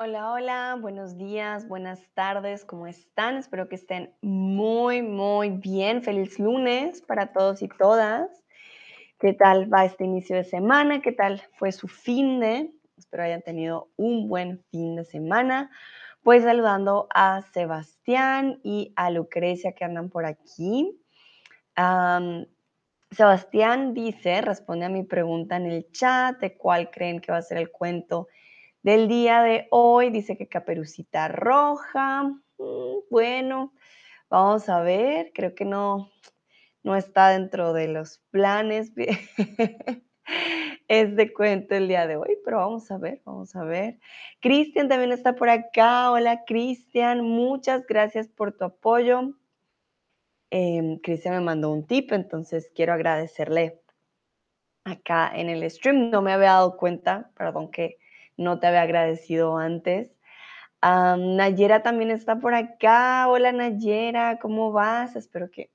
Hola, hola, buenos días, buenas tardes, ¿cómo están? Espero que estén muy, muy bien. Feliz lunes para todos y todas. ¿Qué tal va este inicio de semana? ¿Qué tal fue su fin de? Espero hayan tenido un buen fin de semana. Pues saludando a Sebastián y a Lucrecia que andan por aquí. Sebastián dice, responde a mi pregunta en el chat de cuál creen que va a ser el cuento del día de hoy. Dice que Caperucita Roja. Mm, bueno, vamos a ver. Creo que no, no está dentro de los planes. es de cuento el día de hoy, pero vamos a ver, vamos a ver. Cristian también está por acá. Hola, Cristian. Muchas gracias por tu apoyo. Em, Cristian me mandó un tip, entonces quiero agradecerle acá en el stream. No me había dado cuenta, perdón que no te había agradecido antes. Nayera también está por acá. Hola Nayera, ¿cómo vas? Espero que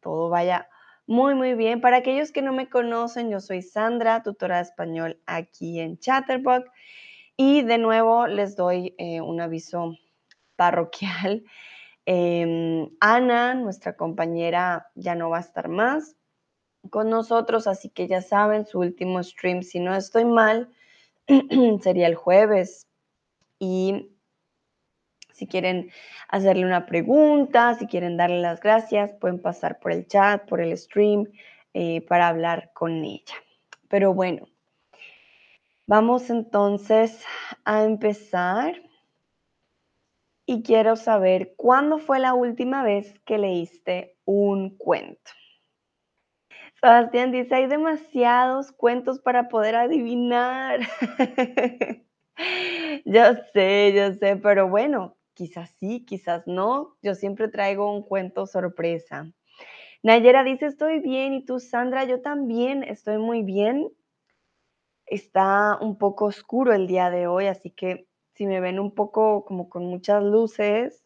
todo vaya muy, muy bien. Para aquellos que no me conocen, yo soy Sandra, tutora de español aquí en Chatterbox. Y de nuevo les doy eh, un aviso parroquial. Em, Ana, nuestra compañera, ya no va a estar más con nosotros, así que ya saben, su último stream, si no estoy mal, sería el jueves. Y si quieren hacerle una pregunta, si quieren darle las gracias, pueden pasar por el chat, por el stream, eh, para hablar con ella. Pero bueno, vamos entonces a empezar. Y quiero saber cuándo fue la última vez que leíste un cuento. Sebastián dice, hay demasiados cuentos para poder adivinar. yo sé, yo sé, pero bueno, quizás sí, quizás no. Yo siempre traigo un cuento sorpresa. Nayera dice, estoy bien. ¿Y tú, Sandra? Yo también estoy muy bien. Está un poco oscuro el día de hoy, así que si me ven un poco como con muchas luces,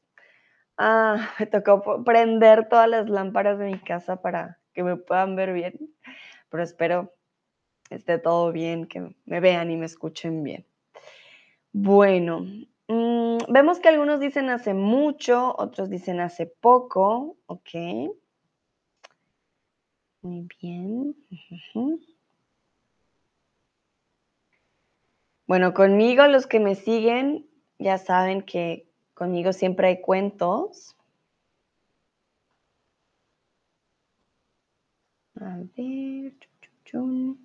ah, me tocó prender todas las lámparas de mi casa para que me puedan ver bien, pero espero esté todo bien, que me vean y me escuchen bien. Bueno, mm, vemos que algunos dicen hace mucho, otros dicen hace poco, ok. Muy bien. Bueno, conmigo los que me siguen ya saben que conmigo siempre hay cuentos. A ver. Bueno,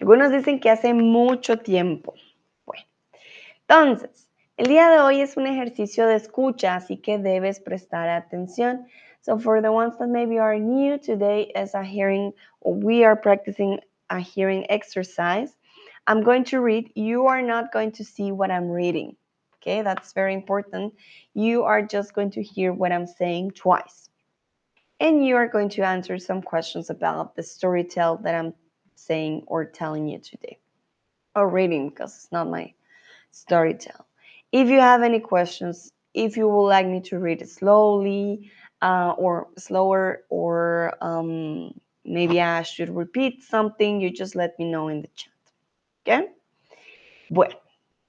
algunos dicen que hace mucho tiempo. Bueno, entonces, el día de hoy es un ejercicio de escucha, así que debes prestar atención. So for the ones that maybe are new, today is a hearing, we are practicing a hearing exercise. I'm going to read. You are not going to see what I'm reading. Okay, that's very important. You are just going to hear what I'm saying twice. And you are going to answer some questions about the story tell that I'm saying or telling you today. Or reading, because it's not my story tell. If you have any questions, if you would like me to read it slowly uh, or slower, or um, maybe I should repeat something, you just let me know in the chat. Okay? Bueno,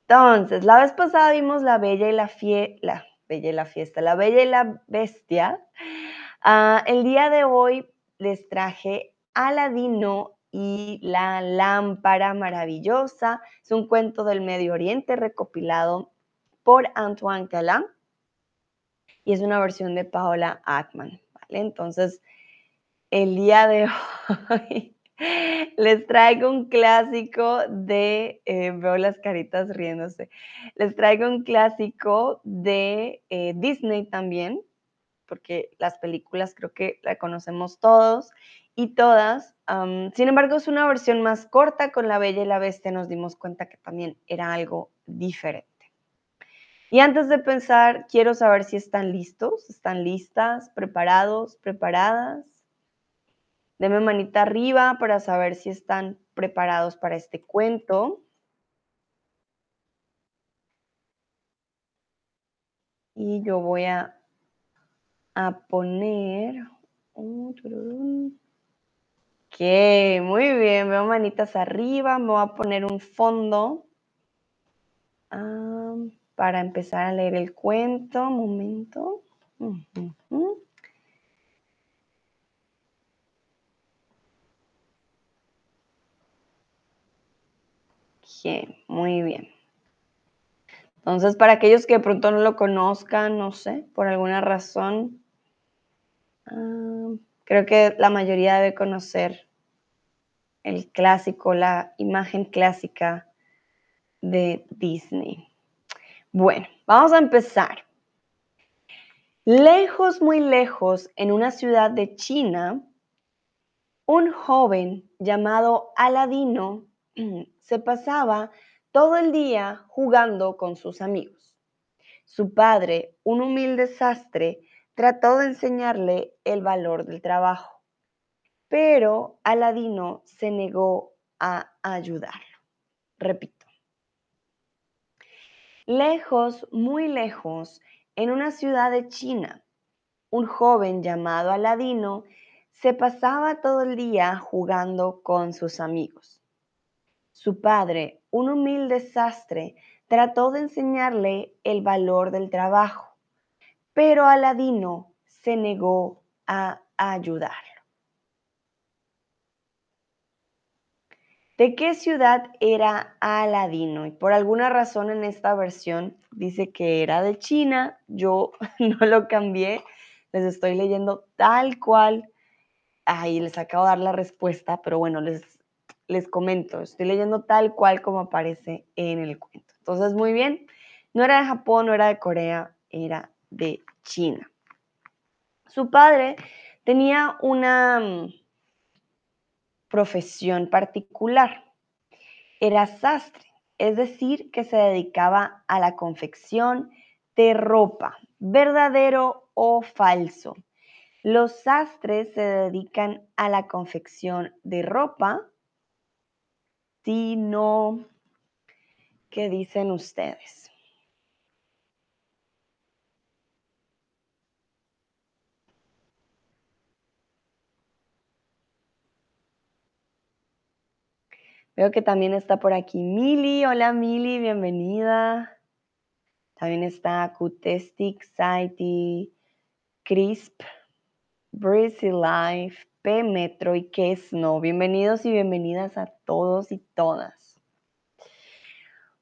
Entonces, la vez pasada vimos la bella y la fiesta, la bella y la fiesta, la bella y la bestia. Uh, el día de hoy les traje Aladino y la lámpara maravillosa. Es un cuento del Medio Oriente recopilado por Antoine Galland y es una versión de Paola Ackman. ¿vale? Entonces, el día de hoy Les traigo un clásico de, eh, veo las caritas riéndose, les traigo un clásico de eh, Disney también, porque las películas creo que la conocemos todos y todas. sin embargo, es una versión más corta con La Bella y la Bestia, nos dimos cuenta que también era algo diferente. Y antes de pensar, quiero saber si están listos, están listas, preparados, preparadas. Deme manita arriba para saber si están preparados para este cuento. Y yo voy a, a poner... muy bien. Veo manitas arriba. Me voy a poner un fondo ah, para empezar a leer el cuento. Un momento. Muy bien. Entonces, para aquellos que de pronto no lo conozcan, no sé, por alguna razón, ah, creo que la mayoría debe conocer el clásico, la imagen clásica de Disney. Bueno, vamos a empezar. Lejos, muy lejos, en una ciudad de China, un joven llamado Aladino se pasaba todo el día jugando con sus amigos. Su padre, un humilde sastre, trató de enseñarle el valor del trabajo, pero Aladino se negó a ayudarlo. Repito. Lejos, muy lejos, en una ciudad de China, un joven llamado Aladino se pasaba todo el día jugando con sus amigos. Su padre, un humilde sastre, trató de enseñarle el valor del trabajo, pero Aladino se negó a ayudarlo. ¿De qué ciudad era Aladino? Y por alguna razón en esta versión dice que era de China. Yo no lo cambié. Les estoy leyendo tal cual. Ahí les acabo de dar la respuesta, pero bueno, les les comento, estoy leyendo tal cual como aparece en el cuento. Entonces, muy bien, no era de Japón, no era de Corea, era de China. Su padre tenía una mm, profesión particular. Era sastre, es decir, que se dedicaba a la confección de ropa, verdadero o falso. Los sastres se dedican a la confección de ropa si no, ¿qué dicen ustedes? Veo que también está por aquí Mili. Hola Mili, bienvenida. También está Cutestic, Saiti, Crisp, Breezy Life, P Metro y qué es no. Bienvenidos y bienvenidas a todos y todas.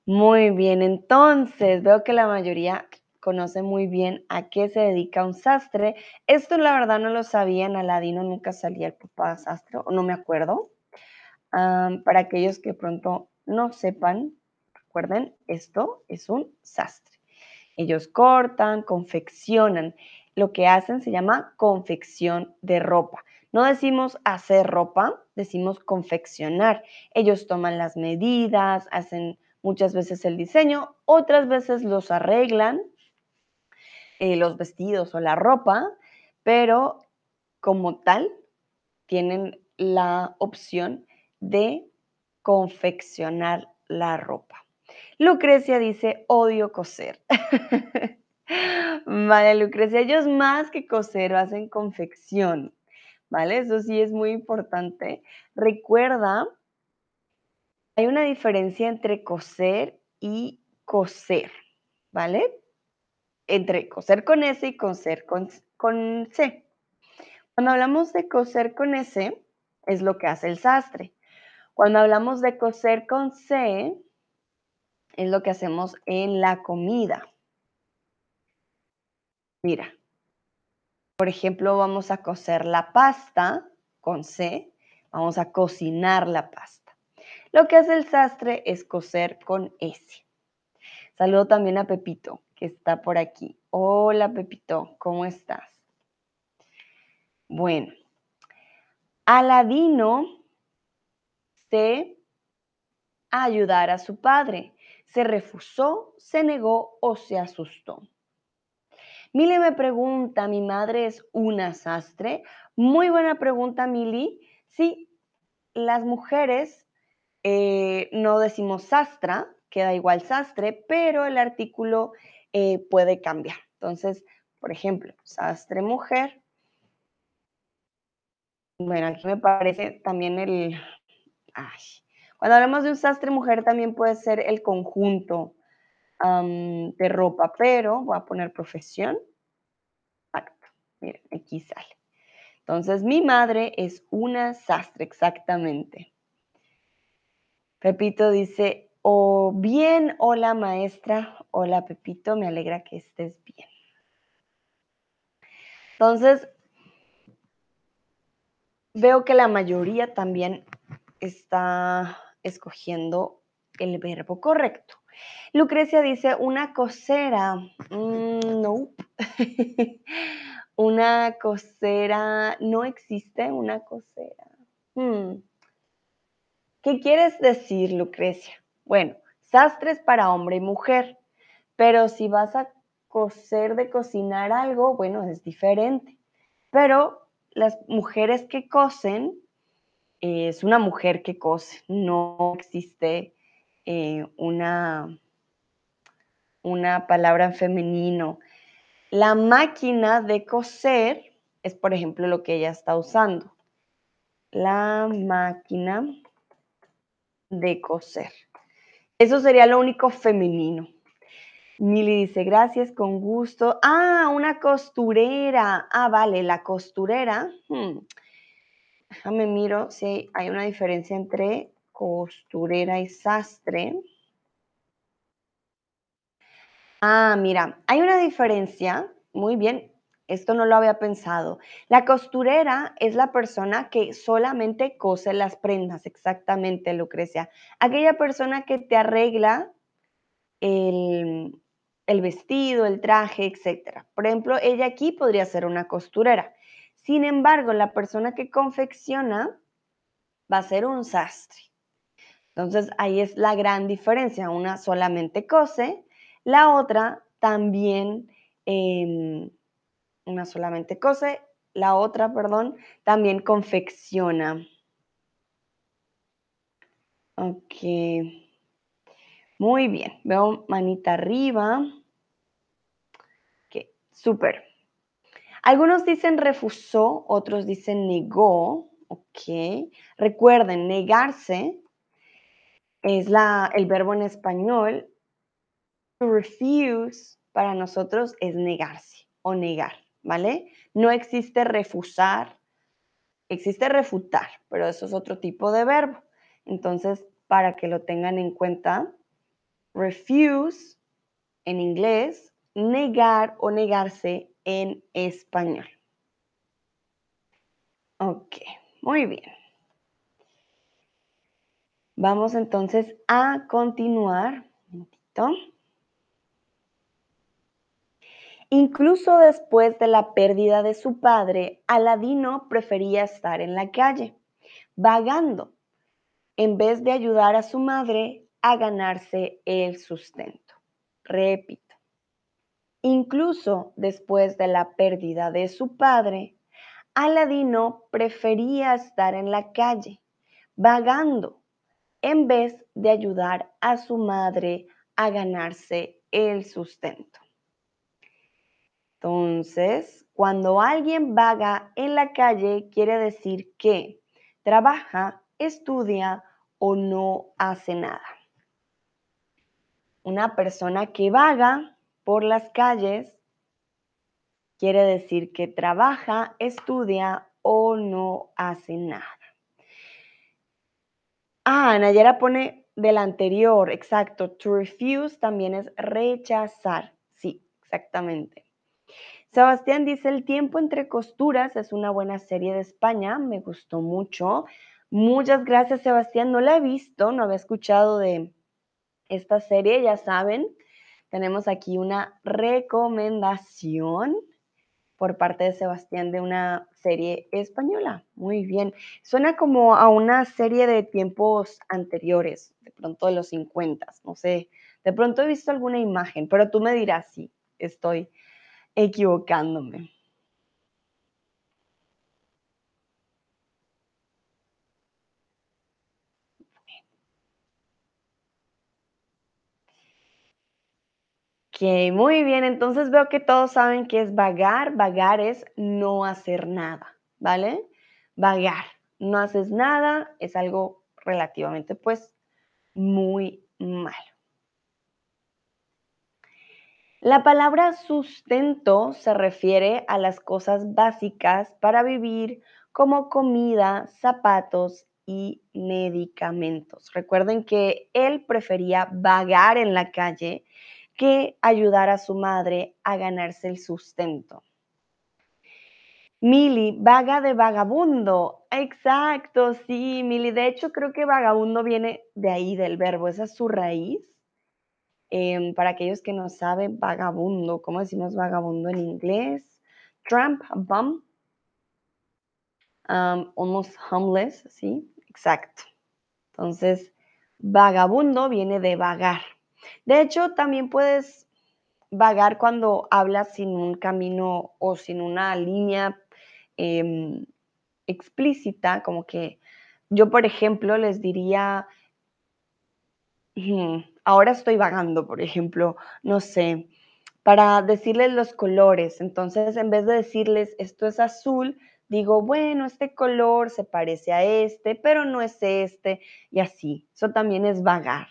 Muy bien, entonces veo que la mayoría conoce muy bien a qué se dedica un sastre. Esto la verdad no lo sabía, en Aladino nunca salía el papá sastre, o no me acuerdo. para aquellos que pronto no sepan, recuerden, esto es un sastre. Ellos cortan, confeccionan. Lo que hacen se llama confección de ropa. No decimos hacer ropa, decimos confeccionar. Ellos toman las medidas, hacen muchas veces el diseño, otras veces los arreglan, eh, los vestidos o la ropa, pero como tal tienen la opción de confeccionar la ropa. Lucrecia dice, odio coser. vale, Lucrecia, ellos más que coser hacen confección. ¿Vale? Eso sí es muy importante. Recuerda, hay una diferencia entre coser y coser, ¿vale? Entre coser con S y coser con, con C. Cuando hablamos de coser con S, es lo que hace el sastre. Cuando hablamos de coser con C, es lo que hacemos en la comida. Mira, por ejemplo, vamos a cocer la pasta con C, vamos a cocinar la pasta. Lo que hace el sastre es coser con S. Saludo también a Pepito, que está por aquí. Hola Pepito, ¿cómo estás? Bueno, Aladino se ayudar a su padre. Se refusó, se negó o se asustó. Mili me pregunta, ¿mi madre es una sastre? Muy buena pregunta, Mili. Sí, las mujeres eh, no decimos sastra, queda igual sastre, pero el artículo eh, puede cambiar. Entonces, por ejemplo, sastre mujer, Bueno, aquí me parece también el... Ay, cuando hablamos de un sastre mujer también puede ser el conjunto de ropa, pero voy a poner profesión. Exacto, miren, aquí sale. Entonces, mi madre es una sastre, exactamente. Pepito dice, o bien, hola maestra, hola Pepito, me alegra que estés bien. Entonces, veo que la mayoría también está escogiendo el verbo correcto. Lucrecia dice, una cosera. Mm, no. una cosera. No existe una cosera. Hmm. ¿Qué quieres decir, Lucrecia? Bueno, sastres para hombre y mujer. Pero si vas a coser de cocinar algo, bueno, es diferente. Pero las mujeres que cosen, es una mujer que cose, no existe eh, una, una palabra en femenino. La máquina de coser es, por ejemplo, lo que ella está usando. La máquina de coser. Eso sería lo único femenino. Mili dice, gracias, con gusto. Ah, una costurera. Ah, vale, la costurera. Hmm. Déjame miro si hay una diferencia entre costurera y sastre. Ah, mira, hay una diferencia. Muy bien, esto no lo había pensado. La costurera es la persona que solamente cose las prendas, exactamente, Lucrecia. Aquella persona que te arregla el, el vestido, el traje, etc. Por ejemplo, ella aquí podría ser una costurera. Sin embargo, la persona que confecciona va a ser un sastre. Entonces, ahí es la gran diferencia. Una solamente cose, la otra también, em, una solamente cose, la otra, perdón, también confecciona. Ok. Muy bien. Veo manita arriba. Ok, súper. Algunos dicen refusó, otros dicen negó. Ok. Recuerden, negarse es el verbo en español. To refuse para nosotros es negarse o negar, ¿vale? No existe refusar, existe refutar, pero eso es otro tipo de verbo. Entonces, para que lo tengan en cuenta, refuse en inglés, negar o negarse en español. Ok, muy bien. Vamos entonces a continuar. Un Incluso después de la pérdida de su padre, Aladino prefería estar en la calle, vagando, en vez de ayudar a su madre a ganarse el sustento. Repito, incluso después de la pérdida de su padre, Aladino prefería estar en la calle, vagando, en vez de ayudar a su madre a ganarse el sustento. Entonces, cuando alguien vaga en la calle, quiere decir que trabaja, estudia o no hace nada. Una persona que vaga por las calles quiere decir que trabaja, estudia o no hace nada. Ah, Nayara pone del anterior, exacto. To refuse también es rechazar. Sí, exactamente. Sebastián dice, El tiempo entre costuras es una buena serie de España, me gustó mucho. Muchas gracias, Sebastián. No la he visto, no había escuchado de esta serie, ya saben. Tenemos aquí una recomendación por parte de Sebastián de una serie española. Muy bien. Suena como a una serie de tiempos anteriores, de pronto de los 50, no sé. De pronto he visto alguna imagen, pero tú me dirás si estoy equivocándome. Ok, muy bien. Entonces veo que todos saben que es vagar. Vagar es no hacer nada, ¿vale? vagar. No haces nada, es algo relativamente pues muy malo. La palabra sustento se refiere a las cosas básicas para vivir como comida, zapatos y medicamentos. Recuerden que él prefería vagar en la calle que ayudar a su madre a ganarse el sustento. Mili, vaga de vagabundo. Exacto, sí, Mili. De hecho, creo que vagabundo viene de ahí, del verbo. Esa es su raíz. Em, para aquellos que no saben, vagabundo. ¿Cómo decimos vagabundo en inglés? Tramp, bum. Um, almost homeless, ¿sí? Exacto. Entonces, vagabundo viene de vagar. De hecho, también puedes vagar cuando hablas sin un camino o sin una línea em, explícita, como que yo, por ejemplo, les diría, ahora estoy vagando, por ejemplo, no sé, para decirles los colores. Entonces, en vez de decirles esto es azul, digo, bueno, este color se parece a este, pero no es este, y así. Eso también es vagar.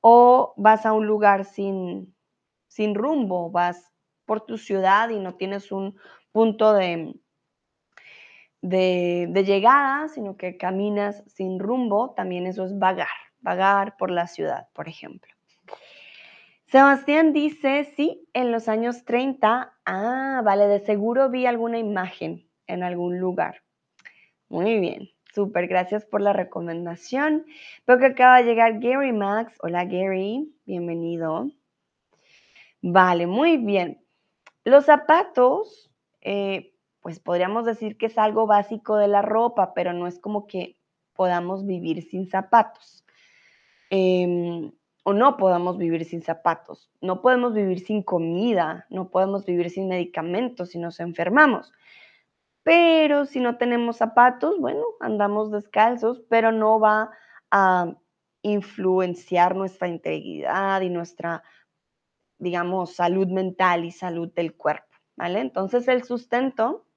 O vas a un lugar sin, sin rumbo, vas por tu ciudad y no tienes un punto de, de, de, llegada, sino que caminas sin rumbo, también eso es vagar, vagar por la ciudad, por ejemplo. Sebastián dice, sí, en los años 30, ah, vale, de seguro vi alguna imagen en algún lugar. Muy bien, súper, gracias por la recomendación. Veo que acaba de llegar Gary Max. Hola Gary, bienvenido. Vale, muy bien. Los zapatos, eh, pues podríamos decir que es algo básico de la ropa, pero no es como que podamos vivir sin zapatos. Em, o no podamos vivir sin zapatos. No podemos vivir sin comida, no podemos vivir sin medicamentos si nos enfermamos. Pero si no tenemos zapatos, bueno, andamos descalzos, pero no va a influenciar nuestra integridad y nuestra, digamos, salud mental y salud del cuerpo, ¿vale? Entonces el sustento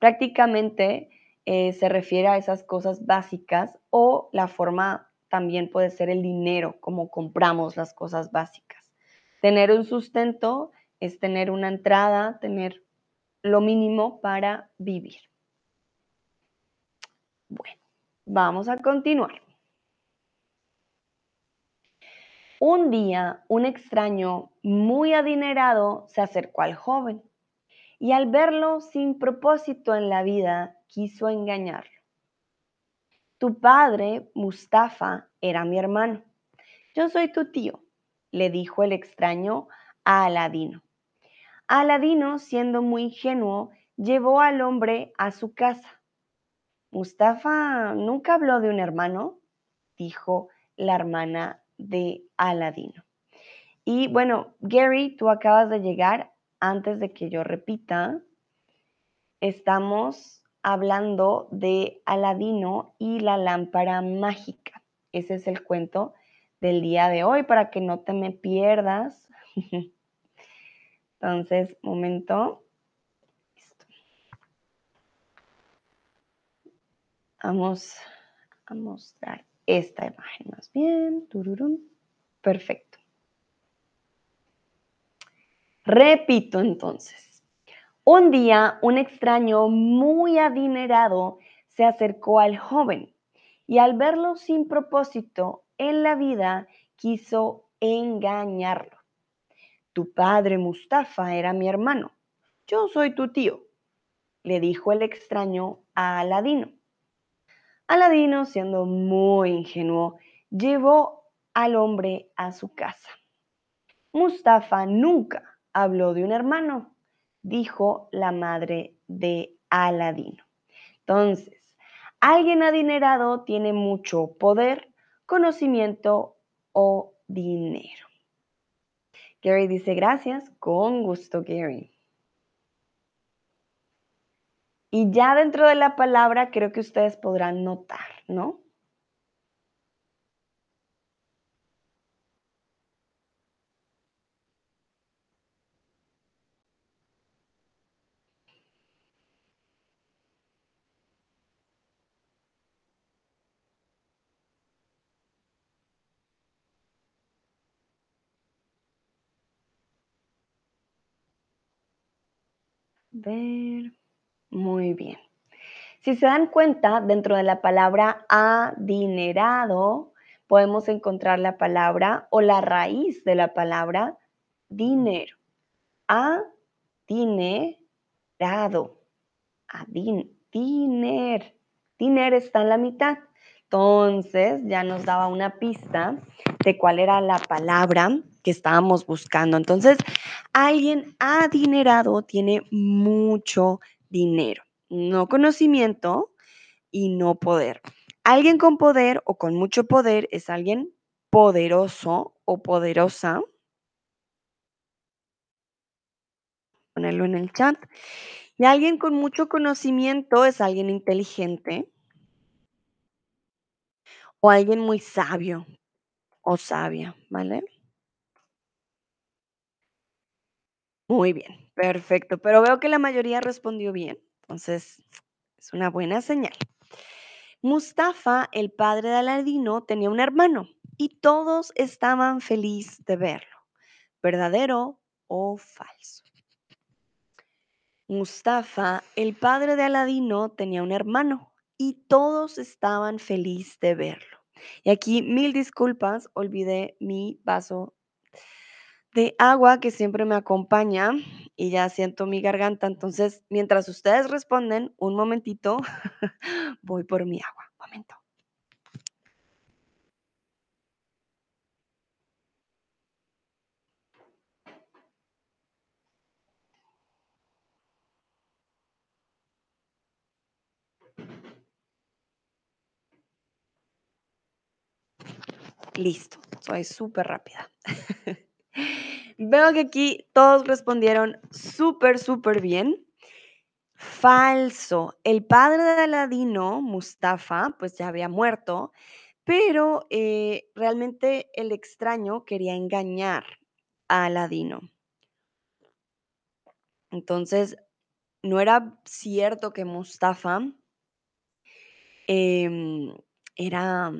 prácticamente eh, se refiere a esas cosas básicas o la forma también puede ser el dinero, como compramos las cosas básicas. Tener un sustento es tener una entrada, tener lo mínimo para vivir. Bueno, vamos a continuar. Un día, un extraño muy adinerado se acercó al joven y al verlo sin propósito en la vida, quiso engañarlo. Tu padre, Mustafa, era mi hermano. Yo soy tu tío, le dijo el extraño a Aladino. Aladino, siendo muy ingenuo, llevó al hombre a su casa. Mustafa nunca habló de un hermano, dijo la hermana de Aladino. Y bueno, Gary, tú acabas de llegar. Antes de que yo repita, estamos hablando de Aladino y la lámpara mágica. Ese es el cuento del día de hoy para que no te me pierdas. Entonces, momento. Vamos a mostrar esta imagen más bien. Tururum. Perfecto. Repito entonces. Un día un extraño muy adinerado se acercó al joven y al verlo sin propósito en la vida quiso engañarlo. Tu padre Mustafa era mi hermano. Yo soy tu tío, le dijo el extraño a Aladino. Aladino, siendo muy ingenuo, llevó al hombre a su casa. Mustafa nunca habló de un hermano, dijo la madre de Aladino. Entonces, alguien adinerado tiene mucho poder, conocimiento o dinero. Gary dice gracias, con gusto Gary. Y ya dentro de la palabra creo que ustedes podrán notar, ¿no? Ver. Muy bien. Si se dan cuenta, dentro de la palabra adinerado podemos encontrar la palabra o la raíz de la palabra dinero. Adinerado. Adin, diner. Diner está en la mitad. Entonces ya nos daba una pista de cuál era la palabra estábamos buscando. Entonces, alguien adinerado tiene mucho dinero, no conocimiento y no poder. Alguien con poder o con mucho poder es alguien poderoso o poderosa. Ponerlo en el chat. Y alguien con mucho conocimiento es alguien inteligente o alguien muy sabio o sabia, ¿vale? Muy bien, perfecto. Pero veo que la mayoría respondió bien, entonces es una buena señal. Mustafa, el padre de Aladino, tenía un hermano y todos estaban felices de verlo. ¿Verdadero o falso? Mustafa, el padre de Aladino, tenía un hermano y todos estaban felices de verlo. Y aquí mil disculpas, olvidé mi vaso de agua que siempre me acompaña y ya siento mi garganta. Entonces, mientras ustedes responden, un momentito, voy por mi agua. Momento. Listo, soy súper rápida. Veo que aquí todos respondieron súper, súper bien. Falso. El padre de Aladino, Mustafa, pues ya había muerto, pero eh, realmente el extraño quería engañar a Aladino. Entonces, no era cierto que Mustafa em, era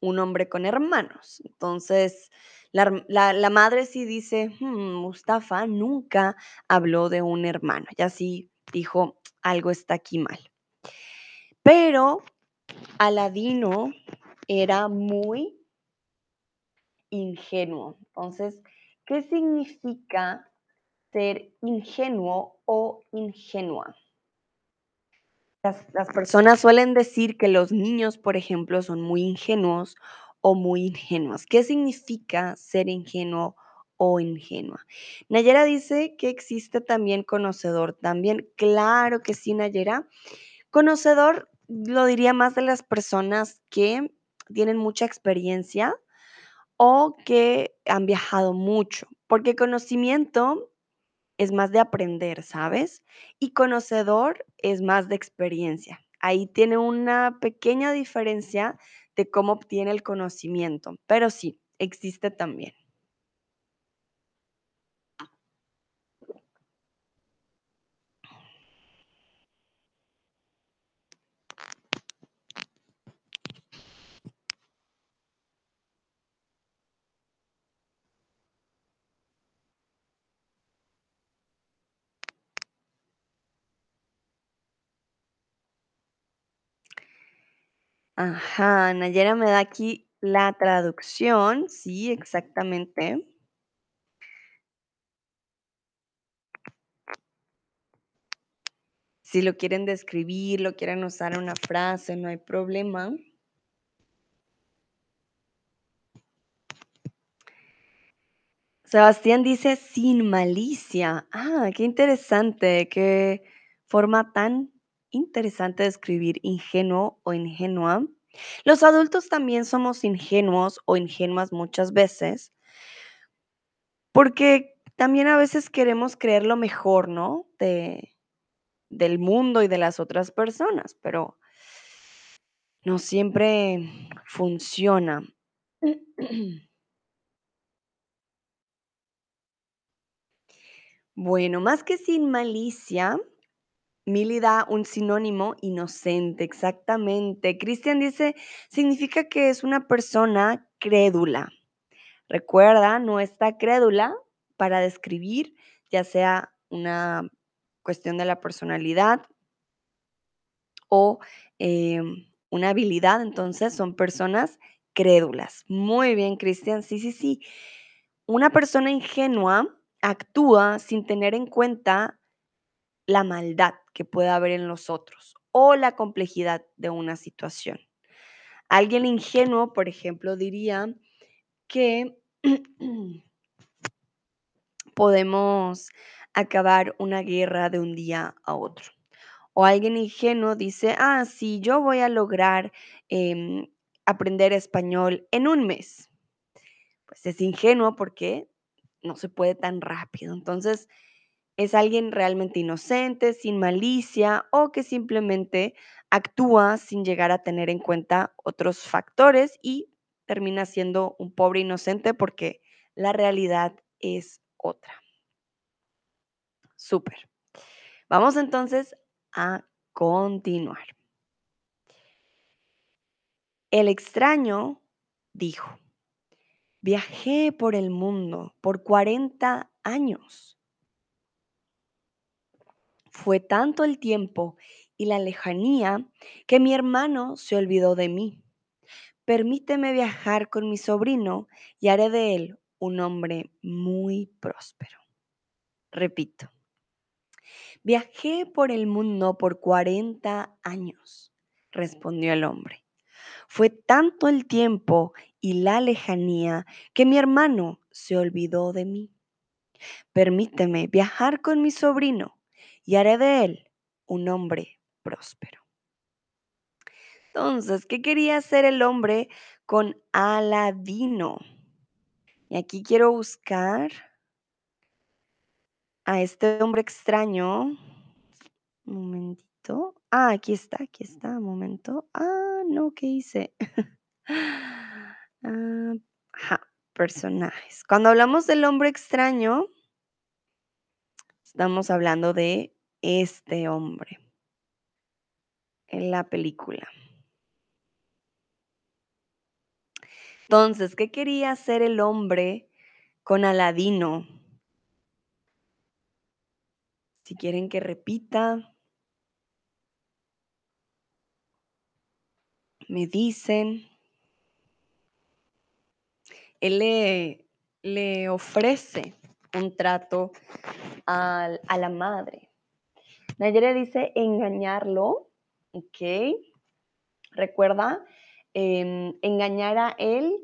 un hombre con hermanos. Entonces, la, la, madre sí dice, hmm, Mustafa nunca habló de un hermano. Y así dijo, algo está aquí mal. Pero Aladino era muy ingenuo. Entonces, ¿qué significa ser ingenuo o ingenua? Las, personas suelen decir que los niños, por ejemplo, son muy ingenuos o muy ingenuos. ¿Qué significa ser ingenuo o ingenua? Nayera dice que existe también conocedor. También, claro que sí, Nayera. Conocedor lo diría más de las personas que tienen mucha experiencia o que han viajado mucho, porque conocimiento es más de aprender, ¿sabes? Y conocedor es más de experiencia. Ahí tiene una pequeña diferencia de cómo obtiene el conocimiento, pero sí, existe también. Ajá, Nayera me da aquí la traducción, sí, exactamente. Si lo quieren describir, lo quieren usar una frase, no hay problema. Sebastián dice sin malicia. Ah, qué interesante, qué forma tan interesante de escribir ingenuo o ingenua. Los adultos también somos ingenuos o ingenuas muchas veces, porque también a veces queremos creer lo mejor, ¿no? De, del mundo y de las otras personas, pero no siempre funciona. Bueno, más que sin malicia, Mili da un sinónimo inocente, exactamente. Cristian dice, significa que es una persona crédula. Recuerda, no está crédula para describir ya sea una cuestión de la personalidad o em, una habilidad, entonces son personas crédulas. Muy bien, Cristian. Sí, sí, sí. Una persona ingenua actúa sin tener en cuenta la maldad que pueda haber en los otros o la complejidad de una situación. Alguien ingenuo, por ejemplo, diría que podemos acabar una guerra de un día a otro. O alguien ingenuo dice, ah, sí, yo voy a lograr em, aprender español en un mes. Pues es ingenuo porque no se puede tan rápido. Entonces, es alguien realmente inocente, sin malicia o que simplemente actúa sin llegar a tener en cuenta otros factores y termina siendo un pobre inocente porque la realidad es otra. Súper. Vamos entonces a continuar. El extraño dijo, viajé por el mundo por 40 años. Fue tanto el tiempo y la lejanía que mi hermano se olvidó de mí. Permíteme viajar con mi sobrino y haré de él un hombre muy próspero. Repito, viajé por el mundo por 40 años, respondió el hombre. Fue tanto el tiempo y la lejanía que mi hermano se olvidó de mí. Permíteme viajar con mi sobrino y haré de él un hombre próspero. Entonces, ¿qué quería hacer el hombre con Aladino? Y aquí quiero buscar a este hombre extraño. Un momentito. Ah, aquí está, aquí está, un momento. Ah, no, ¿qué hice? Ah, personajes. Cuando hablamos del hombre extraño, estamos hablando de este hombre en la película. Entonces, ¿qué quería hacer el hombre con Aladino? Si quieren que repita, me dicen. Él le, le ofrece un trato a, a la madre. Nayera dice engañarlo, ¿ok? Recuerda, em, engañar a él,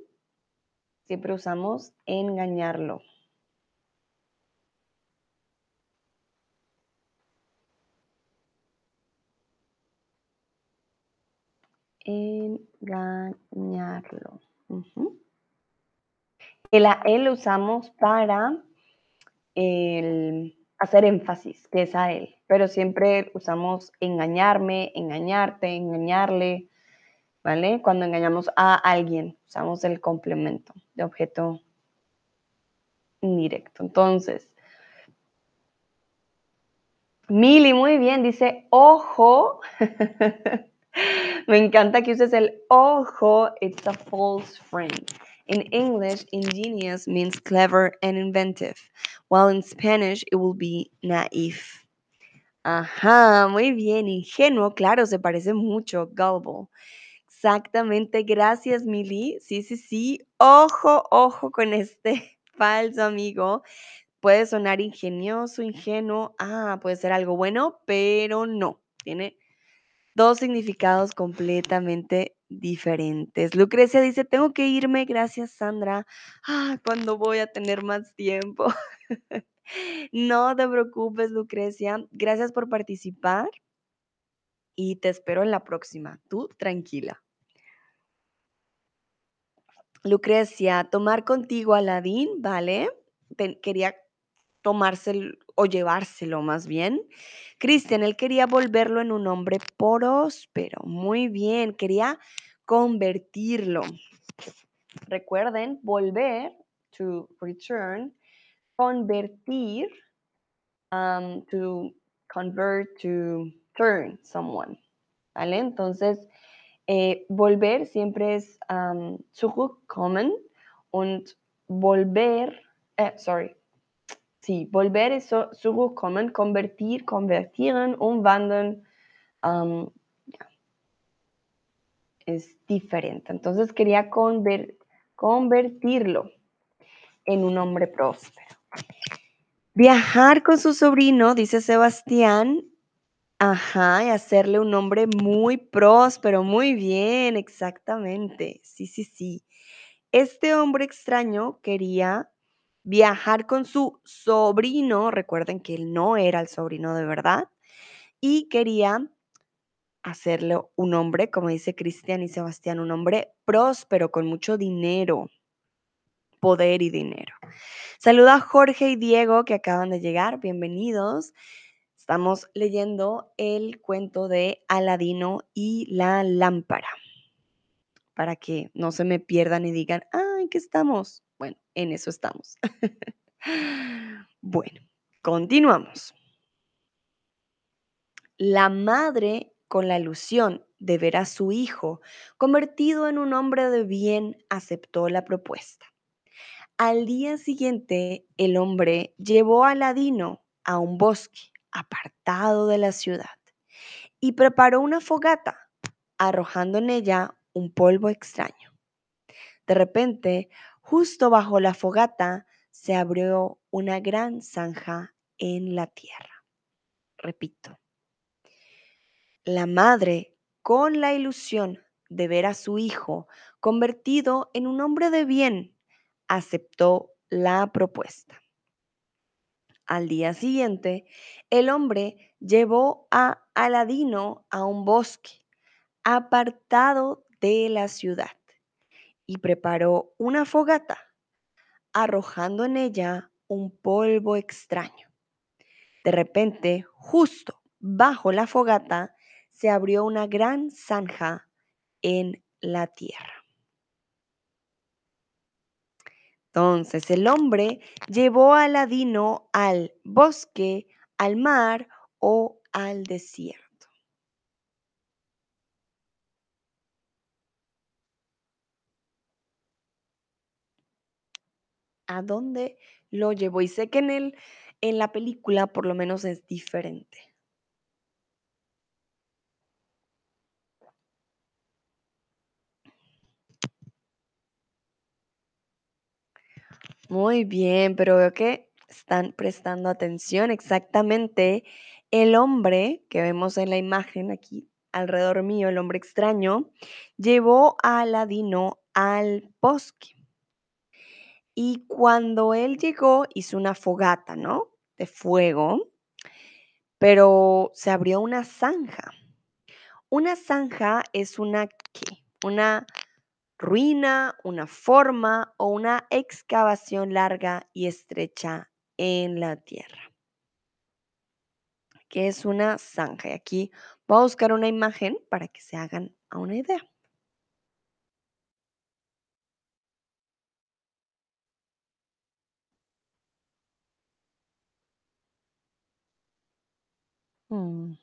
siempre usamos engañarlo. Engañarlo. El a él usamos para hacer énfasis, que es a él, pero siempre usamos engañarme, engañarte, engañarle, ¿vale? Cuando engañamos a alguien, usamos el complemento de objeto indirecto. Entonces, Mili, muy bien, dice, ojo. Me encanta que uses el ojo, it's a false friend. In English, ingenious means clever and inventive, while in Spanish it will be naive. Ajá, muy bien, ingenuo, claro, se parece mucho, gullible. Exactamente, gracias Mili. Sí, sí, sí. Ojo, ojo con este falso amigo. Puede sonar ingenioso, ingenuo. Ah, puede ser algo bueno, pero no. Tiene dos significados completamente diferentes. Lucrecia dice, tengo que irme, gracias Sandra. Ah, cuando voy a tener más tiempo. no te preocupes, Lucrecia. Gracias por participar y te espero en la próxima. Tú tranquila. Lucrecia, tomar contigo a Aladín, ¿vale? quería tomárselo o llevárselo más bien. Cristian, él quería volverlo en un hombre próspero. Muy bien, quería convertirlo. Recuerden, volver, to return, convertir, um, to convert, to turn someone. ¿Vale? Entonces, eh, volver siempre es um, zurückkommen und volver, eh, sorry, Sí, volver es zurückkommen, convertir, convertieren, umwandeln, ya, es diferente. Entonces quería conver convertirlo en un hombre próspero. Viajar con su sobrino, dice Sebastián, ajá, y hacerle un hombre muy próspero, muy bien, exactamente. Sí, sí, sí. Este hombre extraño quería viajar con su sobrino, recuerden que él no era el sobrino de verdad, y quería hacerle un hombre, como dice Cristian y Sebastián, un hombre próspero, con mucho dinero, poder y dinero. Saluda a Jorge y Diego que acaban de llegar, bienvenidos. Estamos leyendo el cuento de Aladino y la lámpara, para que no se me pierdan y digan, ay, ¿qué estamos? Bueno, en eso estamos. bueno, continuamos. La madre, con la ilusión de ver a su hijo convertido en un hombre de bien, aceptó la propuesta. Al día siguiente, el hombre llevó a Aladino a un bosque apartado de la ciudad y preparó una fogata, arrojando en ella un polvo extraño. De repente, justo bajo la fogata, se abrió una gran zanja en la tierra. Repito, la madre, con la ilusión de ver a su hijo convertido en un hombre de bien, aceptó la propuesta. Al día siguiente, el hombre llevó a Aladino a un bosque apartado de la ciudad y preparó una fogata, arrojando en ella un polvo extraño. De repente, justo bajo la fogata, se abrió una gran zanja en la tierra. Entonces el hombre llevó a Aladino al bosque, al mar o al desierto. ¿A dónde lo llevó? Y sé que en, el, en la película por lo menos es diferente. Muy bien, pero veo que están prestando atención. Exactamente, el hombre que vemos en la imagen aquí alrededor mío, el hombre extraño, llevó a Aladino al bosque. Y cuando él llegó, hizo una fogata, ¿no? De fuego, pero se abrió una zanja. Una zanja es una, ¿qué? Una ruina, una forma o una excavación larga y estrecha en la tierra. ¿Qué es una zanja? Y aquí voy a buscar una imagen para que se hagan a una idea. Mm.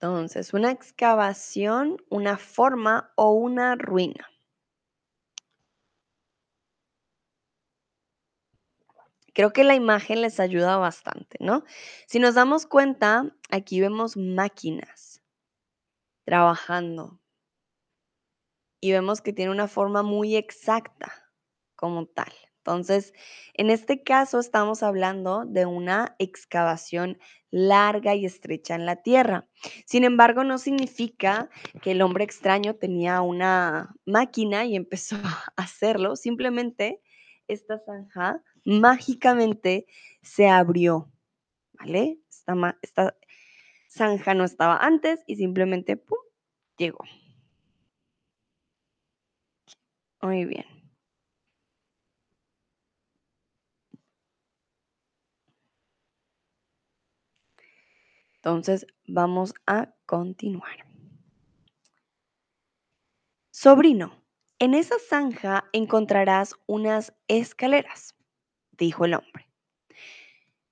Entonces, una excavación, una forma o una ruina. Creo que la imagen les ayuda bastante, ¿no? Si nos damos cuenta, aquí vemos máquinas trabajando y vemos que tiene una forma muy exacta como tal. Entonces, en este caso estamos hablando de una excavación larga y estrecha en la tierra. Sin embargo, no significa que el hombre extraño tenía una máquina y empezó a hacerlo. Simplemente esta zanja mágicamente se abrió, ¿vale? Esta, zanja no estaba antes y simplemente, llegó. Muy bien. Entonces, vamos a continuar. Sobrino, en esa zanja encontrarás unas escaleras, dijo el hombre.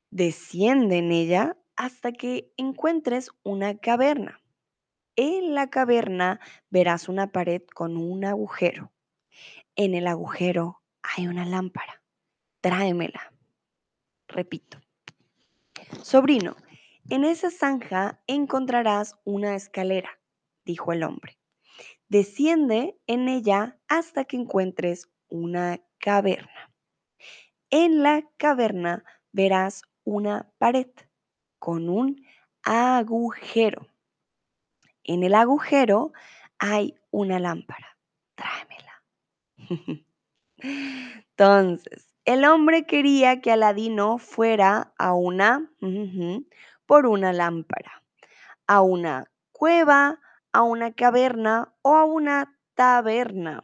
Desciende en ella hasta que encuentres una caverna. En la caverna verás una pared con un agujero. En el agujero hay una lámpara. Tráemela. Repito. Sobrino, en esa zanja encontrarás una escalera, dijo el hombre. Desciende en ella hasta que encuentres una caverna. En la caverna verás una pared con un agujero. En el agujero hay una lámpara. Tráemela. Entonces, el hombre quería que Aladino fuera a una, por una lámpara, a una cueva, a una caverna o a una taberna.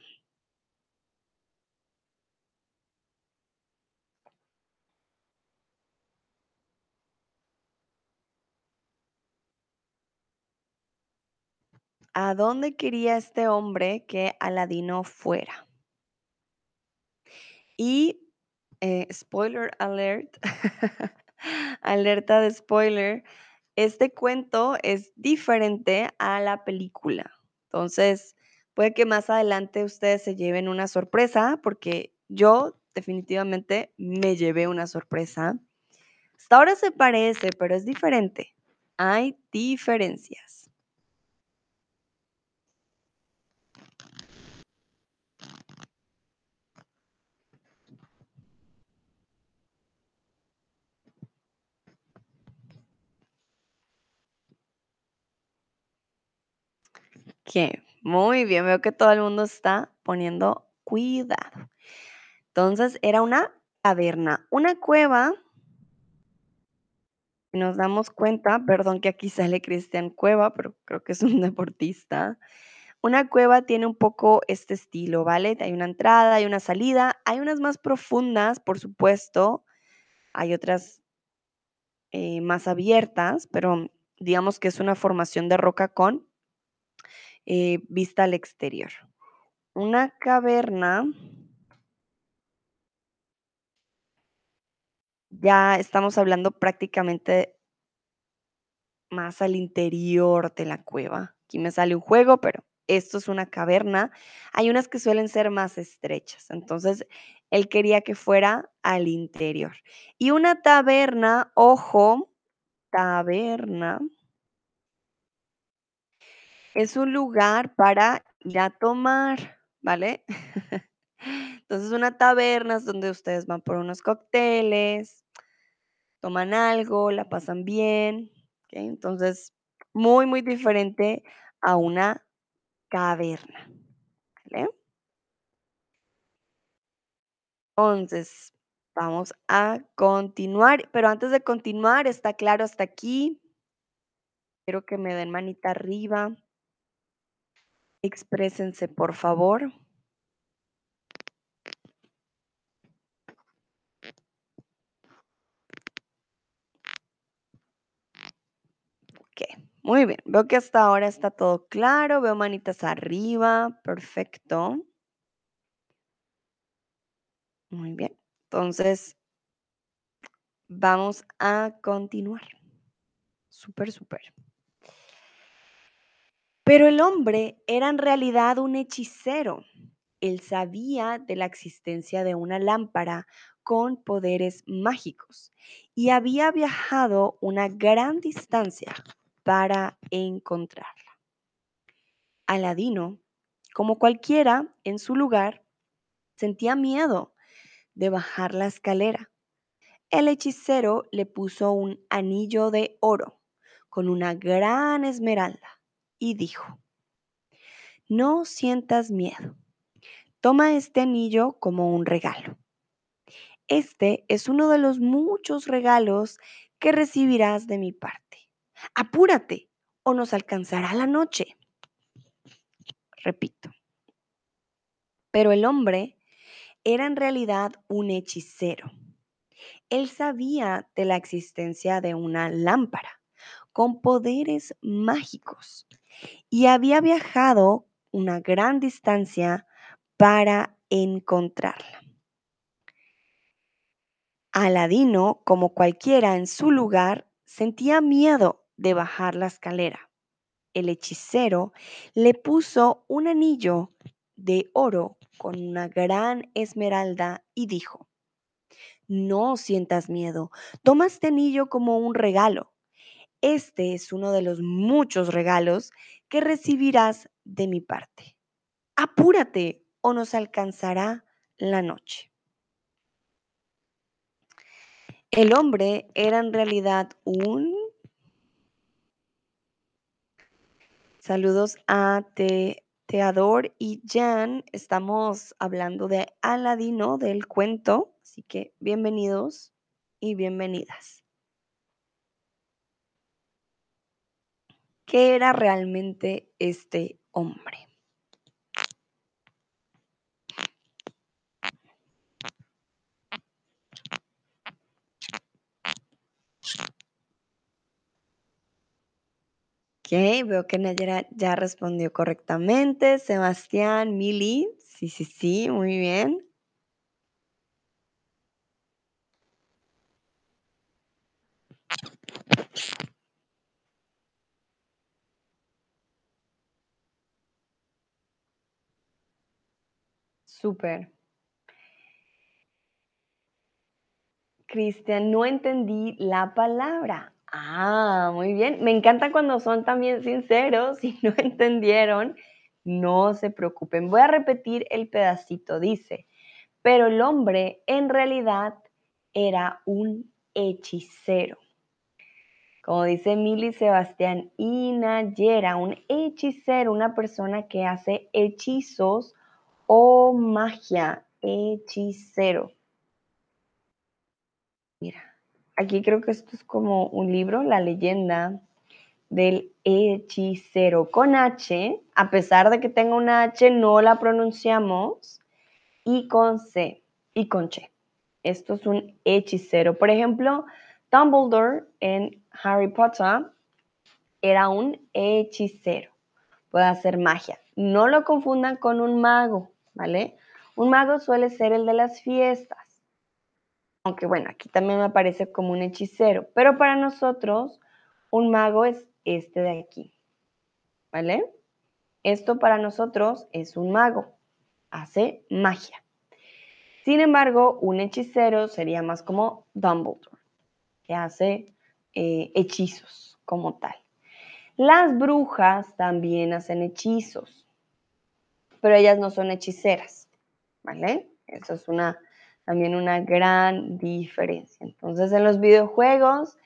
¿A dónde quería este hombre que Aladino fuera? Y eh, spoiler alert, alerta de spoiler, este cuento es diferente a la película. Entonces, puede que más adelante ustedes se lleven una sorpresa, porque yo definitivamente me llevé una sorpresa. Hasta ahora se parece, pero es diferente. Hay diferencias. Que muy bien, veo que todo el mundo está poniendo cuidado. Entonces, era una caverna, una cueva. Nos damos cuenta, perdón que aquí sale Cristian Cueva, pero creo que es un deportista. Una cueva tiene un poco este estilo, ¿vale? Hay una entrada, hay una salida, hay unas más profundas, por supuesto, hay otras eh, más abiertas, pero digamos que es una formación de roca con eh, vista al exterior. Una caverna, ya estamos hablando prácticamente más al interior de la cueva. Aquí me sale un juego, pero esto es una caverna. Hay unas que suelen ser más estrechas, entonces él quería que fuera al interior. Y una taberna, ojo, taberna, es un lugar para ir a tomar, ¿vale? Entonces una taberna es donde ustedes van por unos cócteles, toman algo, la pasan bien, Entonces, muy, muy diferente a una caverna, ¿vale? Entonces, vamos a continuar, pero antes de continuar, ¿está claro hasta aquí? Quiero que me den manita arriba. Exprésense, por favor. Ok, muy bien. Veo que hasta ahora está todo claro. Veo manitas arriba. Perfecto. Muy bien. Entonces, vamos a continuar. Súper, súper. Pero el hombre era en realidad un hechicero. Él sabía de la existencia de una lámpara con poderes mágicos y había viajado una gran distancia para encontrarla. Aladino, como cualquiera en su lugar, sentía miedo de bajar la escalera. El hechicero le puso un anillo de oro con una gran esmeralda y dijo, no sientas miedo. Toma este anillo como un regalo. Este es uno de los muchos regalos que recibirás de mi parte. Apúrate o nos alcanzará la noche. Repito. Pero el hombre era en realidad un hechicero. Él sabía de la existencia de una lámpara con poderes mágicos y había viajado una gran distancia para encontrarla. Aladino, como cualquiera en su lugar, sentía miedo de bajar la escalera. El hechicero le puso un anillo de oro con una gran esmeralda y dijo, no sientas miedo, toma este anillo como un regalo. Este es uno de los muchos regalos que recibirás de mi parte. Apúrate o nos alcanzará la noche. El hombre era en realidad un... Saludos a Te Teador y Jan. Estamos hablando de Aladino, del cuento. Así que bienvenidos y bienvenidas. ¿Qué era realmente este hombre? Ok, veo que Nayera ya respondió correctamente. Sebastián, Mili, sí, sí, sí, muy bien. Súper. Cristian, no entendí la palabra. Ah, muy bien. Me encanta cuando son también sinceros y no entendieron. No se preocupen. Voy a repetir el pedacito. Dice, pero el hombre en realidad era un hechicero. Como dice Mili Sebastián y Nayera, un hechicero, una persona que hace hechizos o magia. Hechicero. Mira, aquí creo que esto es como un libro, La leyenda del hechicero con H, a pesar de que tenga una H, no la pronunciamos, y con C y con Che. Esto es un hechicero. Por ejemplo, Dumbledore en Harry Potter era un hechicero. Puede hacer magia. No lo confundan con un mago, ¿vale? Un mago suele ser el de las fiestas aunque bueno, aquí también me aparece como un hechicero, pero para nosotros un mago es este de aquí, ¿vale? Esto para nosotros es un mago, hace magia. Sin embargo, un hechicero sería más como Dumbledore, que hace eh, hechizos como tal. Las brujas también hacen hechizos, pero ellas no son hechiceras, ¿vale? Eso es una también una gran diferencia. Entonces en los videojuegos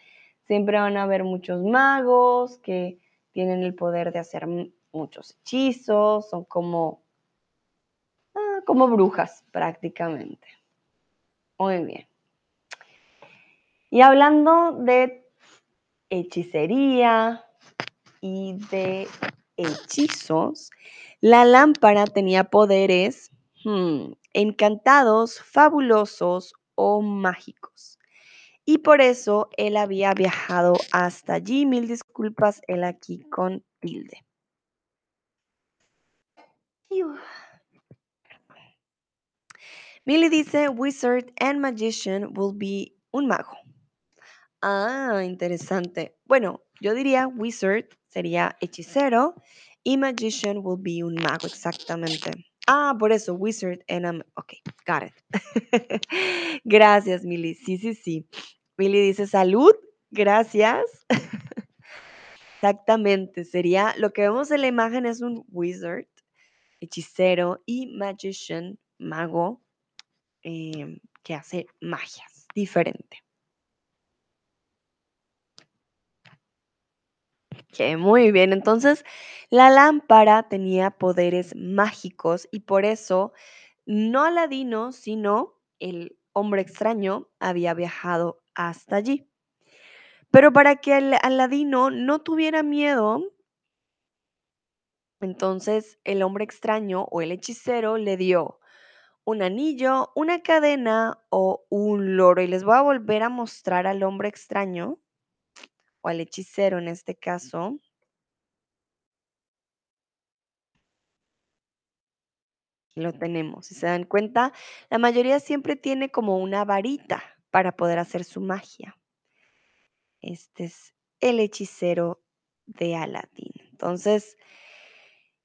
siempre van a haber muchos magos que tienen el poder de hacer muchos hechizos, son como, ah, como brujas prácticamente. Muy bien. Y hablando de hechicería y de hechizos, la lámpara tenía poderes hmm, encantados, fabulosos o mágicos. Y por eso él había viajado hasta allí. Mil disculpas, él aquí con tilde. Millie dice, Wizard and Magician will be un mago. Ah, interesante. Bueno, yo diría Wizard sería hechicero y Magician will be un mago, exactamente. Ah, por eso, Wizard and I'm... Ok, got it. Gracias, Milly. Sí, sí, sí. Milly dice salud. Gracias. Exactamente, sería lo que vemos en la imagen es un wizard, hechicero y magician, mago, em, que hace magias, diferente. Muy bien. Entonces, la lámpara tenía poderes mágicos y por eso no Aladino, sino el hombre extraño había viajado hasta allí. Pero para que el Aladino no tuviera miedo, entonces el hombre extraño o el hechicero le dio un anillo, una cadena o un loro. Y les voy a volver a mostrar al hombre extraño o al hechicero en este caso. lo tenemos. Si se dan cuenta, la mayoría siempre tiene como una varita para poder hacer su magia. Este es el hechicero de Aladdin. Entonces,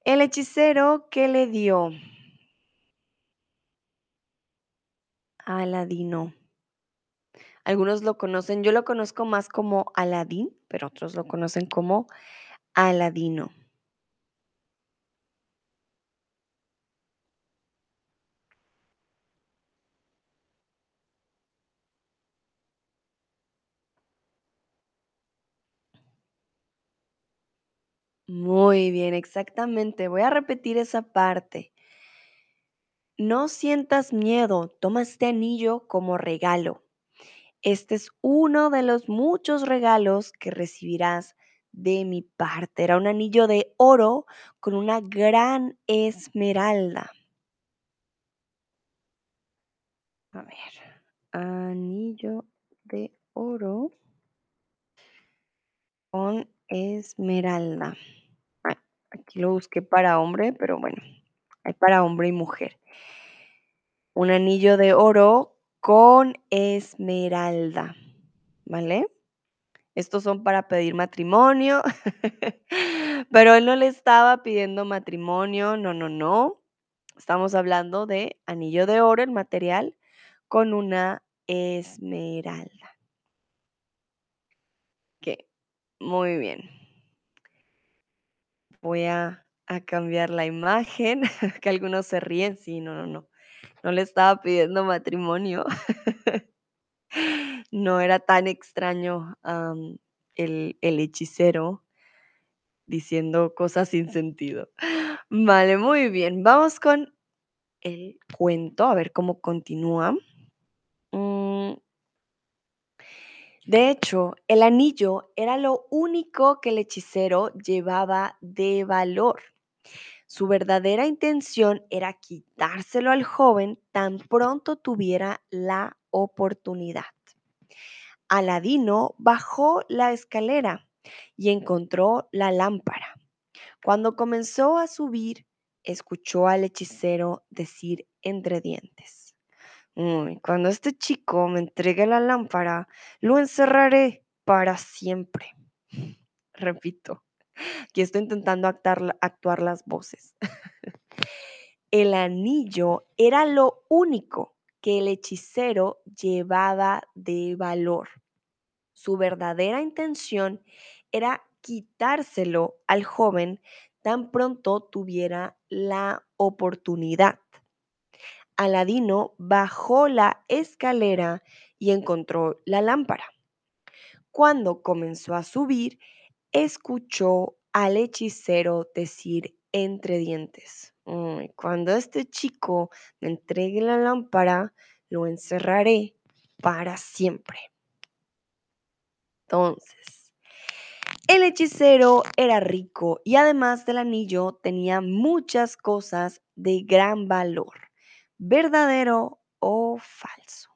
el hechicero, ¿qué le dio? Aladino. Algunos lo conocen, yo lo conozco más como Aladín, pero otros lo conocen como Aladino. Muy bien, exactamente. Voy a repetir esa parte. No sientas miedo, toma este anillo como regalo. Este es uno de los muchos regalos que recibirás de mi parte. Era un anillo de oro con una gran esmeralda. A ver, anillo de oro con esmeralda. Aquí lo busqué para hombre, pero bueno, hay para hombre y mujer. Un anillo de oro con esmeralda, ¿vale? Estos son para pedir matrimonio, pero él no le estaba pidiendo matrimonio, no, no, no. Estamos hablando de anillo de oro, el material, con una esmeralda. Ok, muy bien. Voy a, cambiar la imagen, que algunos se ríen, sí, no, no, no. No le estaba pidiendo matrimonio. No era tan extraño el, el hechicero diciendo cosas sin sentido. Vale, muy bien. Vamos con el cuento, a ver cómo continúa. Mm, De hecho, el anillo era lo único que el hechicero llevaba de valor. Su verdadera intención era quitárselo al joven tan pronto tuviera la oportunidad. Aladino bajó la escalera y encontró la lámpara. Cuando comenzó a subir, escuchó al hechicero decir entre dientes, "Uy, cuando este chico me entregue la lámpara, lo encerraré para siempre. Repito, aquí estoy intentando actuar, actuar las voces. El anillo era lo único que el hechicero llevaba de valor. Su verdadera intención era quitárselo al joven tan pronto tuviera la oportunidad. Aladino bajó la escalera y encontró la lámpara. Cuando comenzó a subir, escuchó al hechicero decir entre dientes, "Uy, cuando este chico me entregue la lámpara, lo encerraré para siempre. Entonces, el hechicero era rico y además del anillo tenía muchas cosas de gran valor, verdadero o falso.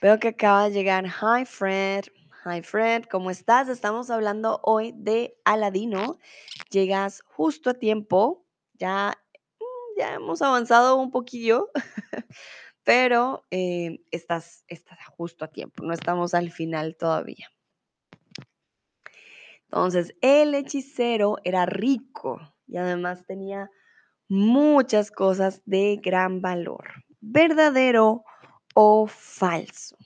Veo que acaba de llegar. Hi Fred. Hi Fred, ¿cómo estás? Estamos hablando hoy de Aladino. Llegas justo a tiempo. Ya, mm, ya hemos avanzado un poquillo, pero eh, estás, estás justo a tiempo. No estamos al final todavía. Entonces, el hechicero era rico y además tenía muchas cosas de gran valor. ¿Verdadero o falso?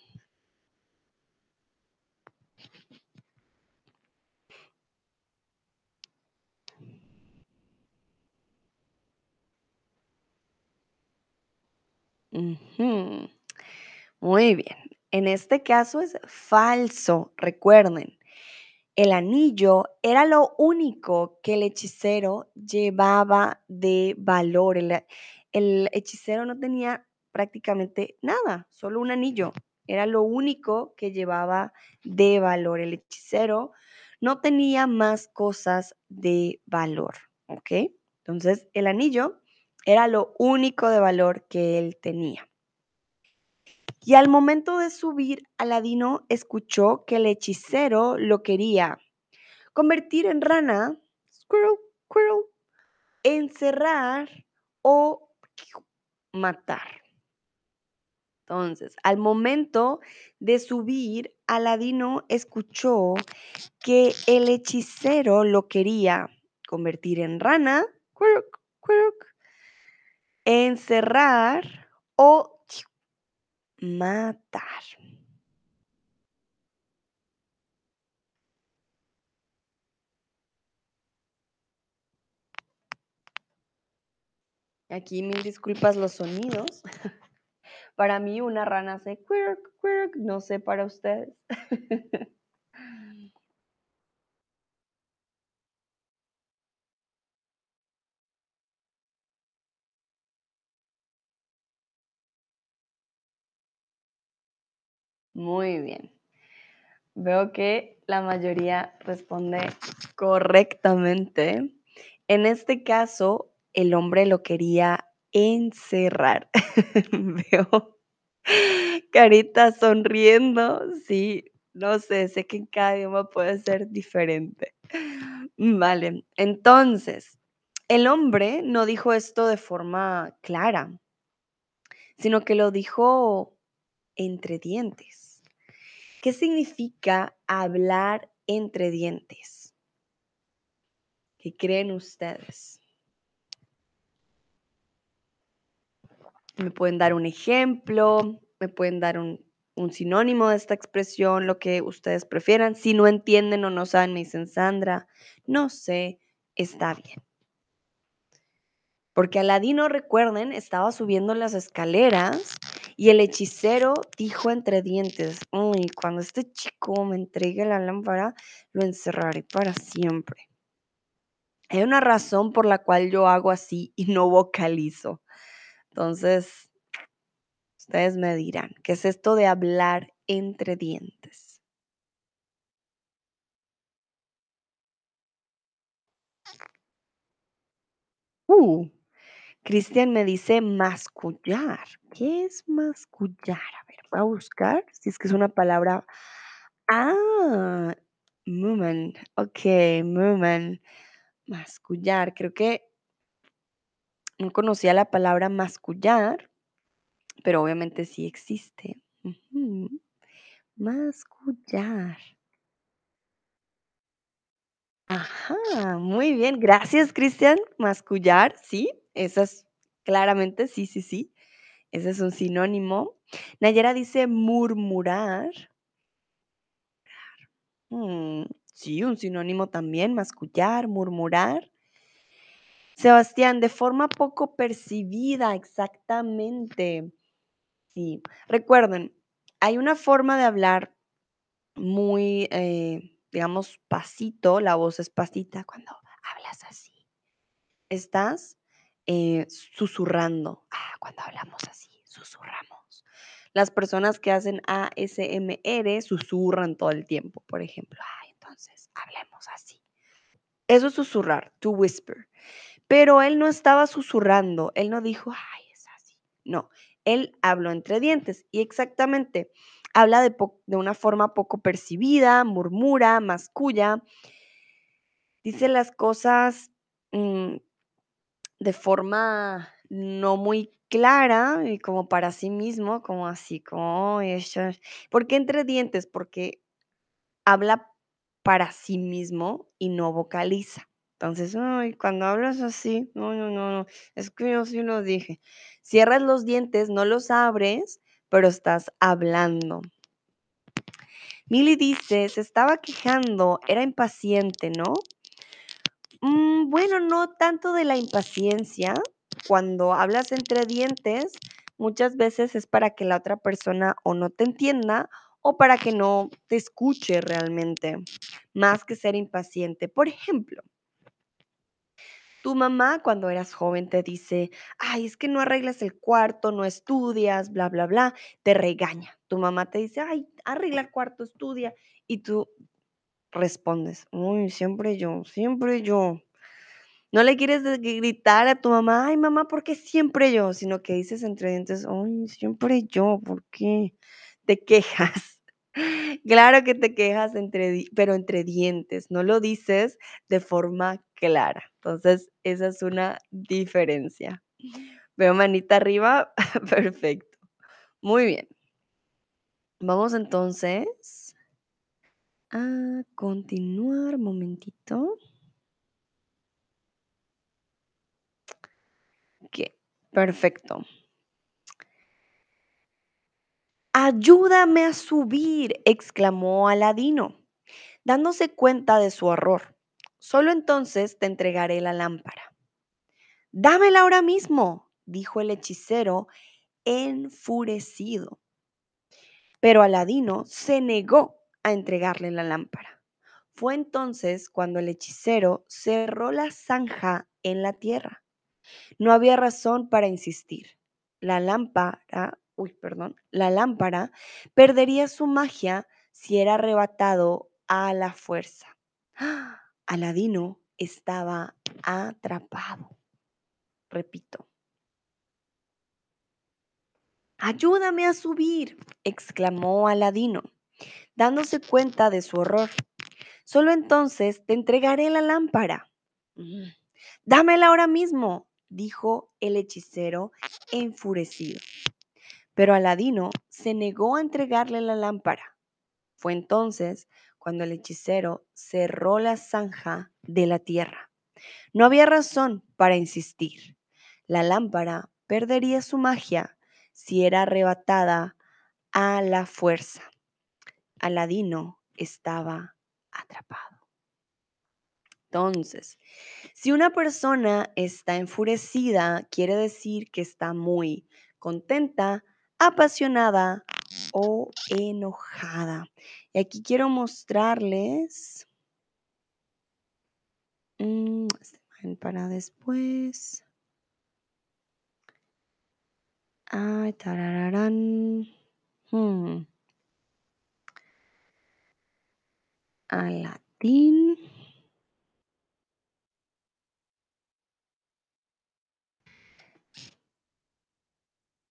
Ujú. Muy bien. En este caso es falso. Recuerden, el anillo era lo único que el hechicero llevaba de valor. El, el hechicero no tenía prácticamente nada, solo un anillo. Era lo único que llevaba de valor. El hechicero no tenía más cosas de valor. ¿Ok? Entonces, el anillo era lo único de valor que él tenía. Y al momento de subir, Aladino escuchó que el hechicero lo quería convertir en rana, squirrel, squirrel, encerrar o matar. Entonces, al momento de subir, Aladino escuchó que el hechicero lo quería convertir en rana. Encerrar o matar. Aquí mil disculpas los sonidos. Para mí una rana hace quirk, quirk, no sé para ustedes. Muy bien. Veo que la mayoría responde correctamente. En este caso, el hombre lo quería encerrar. Veo caritas sonriendo. Sí, no sé, sé que en cada idioma puede ser diferente. Vale, entonces, el hombre no dijo esto de forma clara, sino que lo dijo entre dientes. ¿Qué significa hablar entre dientes? ¿Qué creen ustedes? Me pueden dar un ejemplo, me pueden dar un, sinónimo de esta expresión, lo que ustedes prefieran. Si no entienden o no saben, me dicen Sandra, no sé, está bien. Porque Aladino, recuerden, estaba subiendo las escaleras y el hechicero dijo entre dientes, uy, cuando este chico me entregue la lámpara, lo encerraré para siempre. Hay una razón por la cual yo hago así y no vocalizo. Entonces, ustedes me dirán, ¿qué es esto de hablar entre dientes? Uh, Cristian me dice mascullar. ¿Qué es mascullar? A ver, voy a buscar si es que es una palabra. Ah, movement. Ok, movement. Mascullar. Creo que no conocía la palabra mascullar, pero obviamente sí existe. Mascullar. Ajá, muy bien. Gracias, Cristian. Mascullar, sí, esas claramente, sí, sí, sí. Ese es un sinónimo. Nayera dice murmurar. Mm, sí, un sinónimo también, mascullar, murmurar. Sebastián, de forma poco percibida, exactamente. Sí, recuerden, hay una forma de hablar muy, eh, digamos, pasito, la voz es pasita cuando hablas así. Estás eh, susurrando. Ah, cuando hablamos así, susurramos. Las personas que hacen ASMR susurran todo el tiempo, por ejemplo. Ah, entonces, hablemos así. Eso es susurrar, to whisper. Pero él no estaba susurrando, él no dijo, ay, es así. No, él habló entre dientes y exactamente habla de, una forma poco percibida, murmura, masculla, dice las cosas mm, de forma no muy clara y como para sí mismo, como así, como, ¿por qué entre dientes? Porque habla para sí mismo y no vocaliza. Entonces, ay, cuando hablas así, no, no, no, no, es que yo sí lo dije. Cierras los dientes, no los abres, pero estás hablando. Milly dice, se estaba quejando, era impaciente, ¿no? Mm, bueno, no tanto de la impaciencia. Cuando hablas entre dientes, muchas veces es para que la otra persona o no te entienda o para que no te escuche realmente, más que ser impaciente. Por ejemplo, tu mamá cuando eras joven te dice, ay, es que no arreglas el cuarto, no estudias, bla, bla, bla, te regaña. Tu mamá te dice, ay, arregla el cuarto, estudia. Y tú respondes, uy, siempre yo, siempre yo. No le quieres gritar a tu mamá, ay, mamá, ¿por qué siempre yo? Sino que dices entre dientes, ay, siempre yo, ¿por qué? Te quejas. Claro que te quejas, entre, pero entre dientes, no lo dices de forma clara. Entonces, esa es una diferencia. Veo manita arriba, perfecto. Muy bien. Vamos entonces a continuar, momentito. Perfecto. Ayúdame a subir, exclamó Aladino, dándose cuenta de su error. Solo entonces te entregaré la lámpara. Dámela ahora mismo, dijo el hechicero, enfurecido. Pero Aladino se negó a entregarle la lámpara. Fue entonces cuando el hechicero cerró la zanja en la tierra. No había razón para insistir. La lámpara, uy, perdón, la lámpara perdería su magia si era arrebatado a la fuerza. ¡Ah! Aladino estaba atrapado. Repito. Ayúdame a subir, exclamó Aladino, dándose cuenta de su horror. Solo entonces te entregaré la lámpara. Mm. Dámela ahora mismo, dijo el hechicero enfurecido. Pero Aladino se negó a entregarle la lámpara. Fue entonces cuando el hechicero cerró la zanja de la tierra. No había razón para insistir. La lámpara perdería su magia si era arrebatada a la fuerza. Aladino estaba atrapado. Entonces, si una persona está enfurecida, quiere decir que está muy contenta, apasionada o enojada. Y aquí quiero mostrarles mm, para después. Ay, tarararán. Hmm. A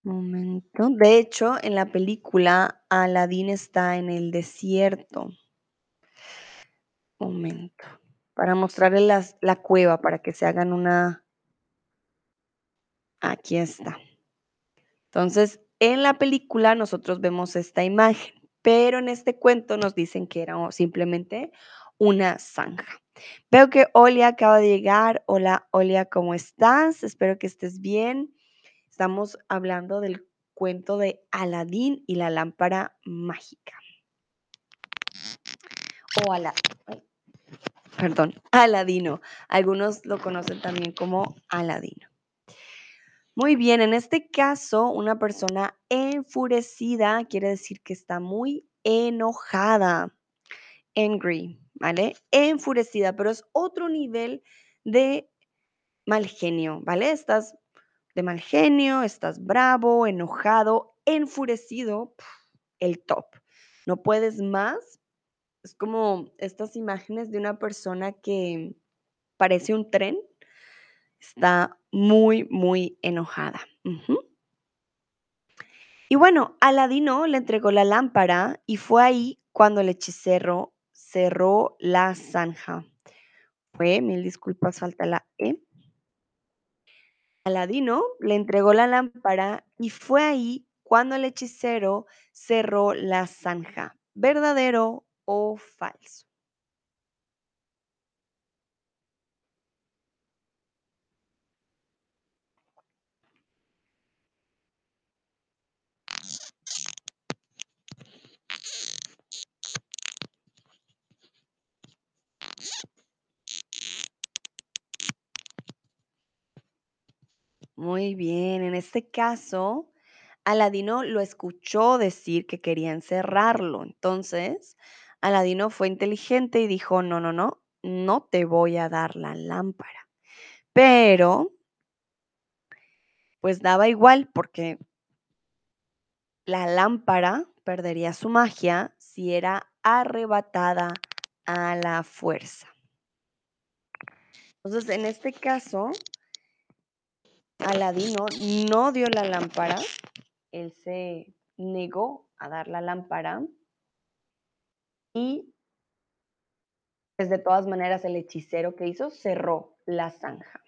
Momento. De hecho, en la película, Aladín está en el desierto. Momento. Para mostrarles la cueva, para que se hagan una... Aquí está. Entonces, en la película nosotros vemos esta imagen, pero en este cuento nos dicen que era simplemente una zanja. Veo que Olia acaba de llegar. Hola, Olia, ¿cómo estás? Espero que estés bien. Estamos hablando del cuento de Aladín y la lámpara mágica. O Aladín. Perdón, Aladino. Algunos lo conocen también como Aladino. Muy bien, en este caso, una persona enfurecida quiere decir que está muy enojada. Angry, ¿vale? Enfurecida, pero es otro nivel de mal genio, ¿vale? Estás de mal genio, estás bravo, enojado, enfurecido, el top. No puedes más. Es como estas imágenes de una persona que parece un tren. Está muy, muy enojada. Y bueno, Aladino le entregó la lámpara y fue ahí cuando el hechicero cerró la zanja. Fue, mil disculpas, falta la E. Aladino le entregó la lámpara y fue ahí cuando el hechicero cerró la zanja. ¿Verdadero o falso? Muy bien, en este caso, Aladino lo escuchó decir que quería encerrarlo. Entonces, Aladino fue inteligente y dijo, no, no, no, no te voy a dar la lámpara. Pero, pues daba igual porque la lámpara perdería su magia si era arrebatada a la fuerza. Entonces, en este caso, Aladino no dio la lámpara, él se negó a dar la lámpara y pues de todas maneras el hechicero que hizo cerró la zanja.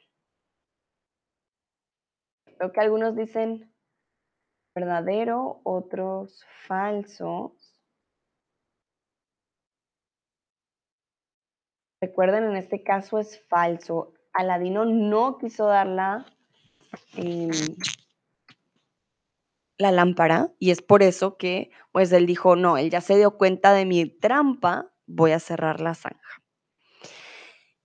Creo que algunos dicen verdadero, otros falsos. Recuerden, en este caso es falso. Aladino no quiso dar la em, la lámpara y es por eso que pues él dijo, no, él ya se dio cuenta de mi trampa, voy a cerrar la zanja.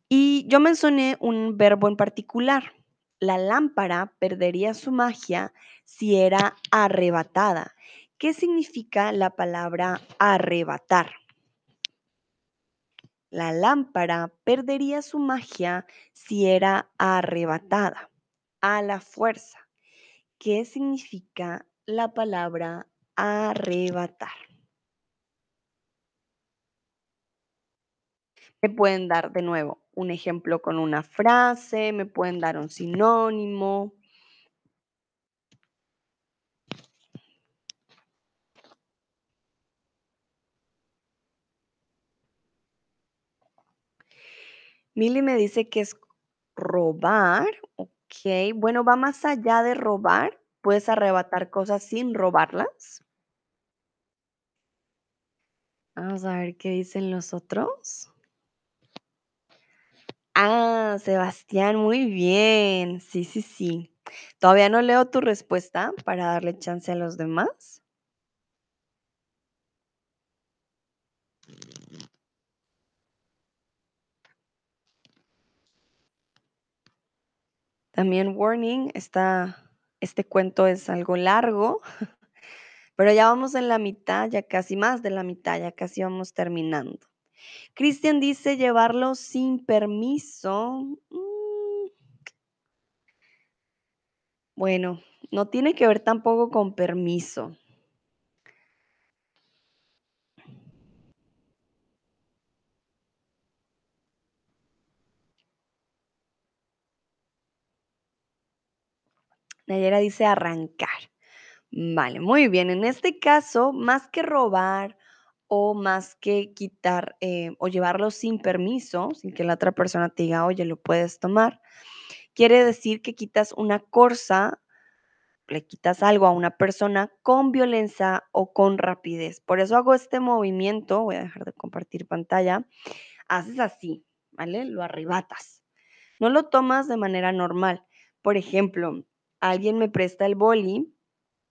Y yo mencioné un verbo en particular. La lámpara perdería su magia si era arrebatada. ¿Qué significa la palabra arrebatar? La lámpara perdería su magia si era arrebatada a la fuerza. ¿Qué significa la palabra arrebatar? Me pueden dar de nuevo un ejemplo con una frase, me pueden dar un sinónimo. Milly me dice que es robar, ok. Bueno, va más allá de robar. Puedes arrebatar cosas sin robarlas. Vamos a ver qué dicen los otros. Ah, Sebastián, muy bien. Sí, sí, sí. Todavía no leo tu respuesta para darle chance a los demás. También warning, este cuento es algo largo, pero ya vamos en la mitad, ya casi más de la mitad, ya casi vamos terminando. Cristian dice llevarlo sin permiso. Mm. Bueno, no tiene que ver tampoco con permiso. Nayera dice arrancar. Vale, muy bien. En este caso, más que robar o más que quitar eh, o llevarlo sin permiso, sin que la otra persona te diga, oye, lo puedes tomar, quiere decir que quitas una cosa, le quitas algo a una persona con violencia o con rapidez. Por eso hago este movimiento, voy a dejar de compartir pantalla, haces así, ¿vale? Lo arrebatas. No lo tomas de manera normal. Por ejemplo, alguien me presta el boli,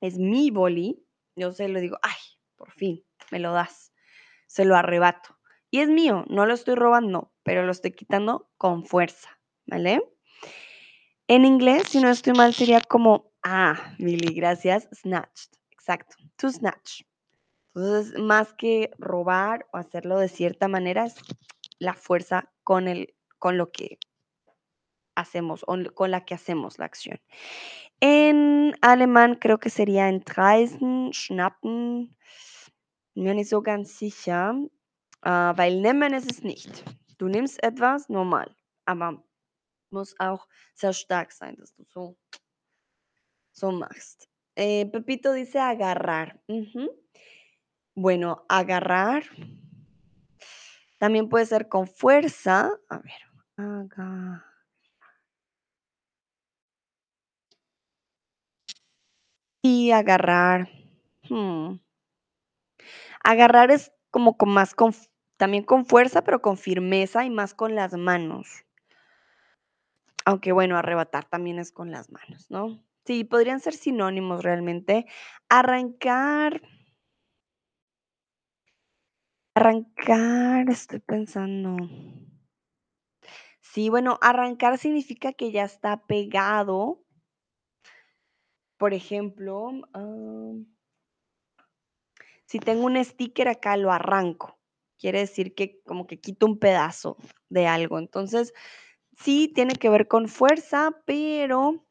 es mi boli, yo se lo digo, ay, por fin, me lo das, se lo arrebato. Y es mío, no lo estoy robando, pero lo estoy quitando con fuerza, ¿vale? En inglés, si no estoy mal, sería como, ah, Milly, gracias, snatched, exacto, to snatch. Entonces, más que robar o hacerlo de cierta manera, es la fuerza con, el, con lo que hacemos, con la que hacemos la acción. En alemán creo que sería entreißen, schnappen. Mir nicht so ganz sicher, äh, weil nehmen ist es nicht. Du nimmst etwas normal, aber muss auch sehr stark sein, dass du so, so machst. Eh, Pepito dice agarrar. Ujú. Bueno, agarrar también puede ser con fuerza. A ver, agarrar. Y agarrar. hmm, Agarrar es como con más con también con fuerza, pero con firmeza y más con las manos. Aunque bueno, arrebatar también es con las manos, ¿no? Sí, podrían ser sinónimos realmente. Arrancar arrancar, estoy pensando. Sí, bueno, arrancar significa que ya está pegado. Por ejemplo, si tengo un sticker acá, lo arranco. Quiere decir que como que quito un pedazo de algo. Entonces, sí tiene que ver con fuerza, pero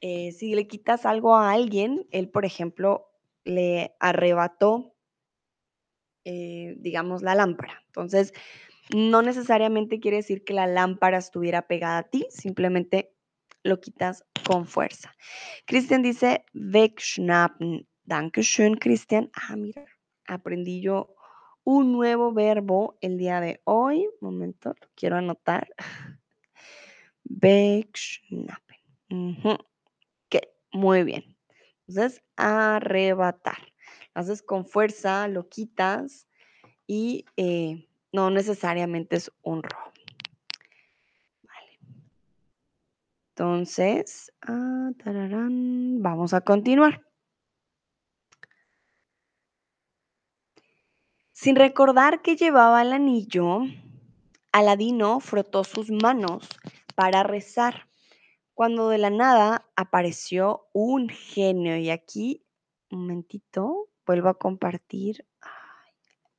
eh, si le quitas algo a alguien, él, por ejemplo, le arrebató, eh, digamos, la lámpara. Entonces, no necesariamente quiere decir que la lámpara estuviera pegada a ti, simplemente lo quitas con fuerza. Cristian dice, wegschnappen. Dankeschön, Cristian. Ah, mira, aprendí yo un nuevo verbo el día de hoy. Momento, lo quiero anotar. Wegschnappen. Ujú. Ok, muy bien. Entonces, arrebatar. Haces con fuerza, lo quitas y eh, no necesariamente es un robo. Vale. Entonces, ah, vamos a continuar. Sin recordar que llevaba el anillo, Aladino frotó sus manos para rezar, cuando de la nada apareció un genio. Y aquí, un momentito, vuelvo a compartir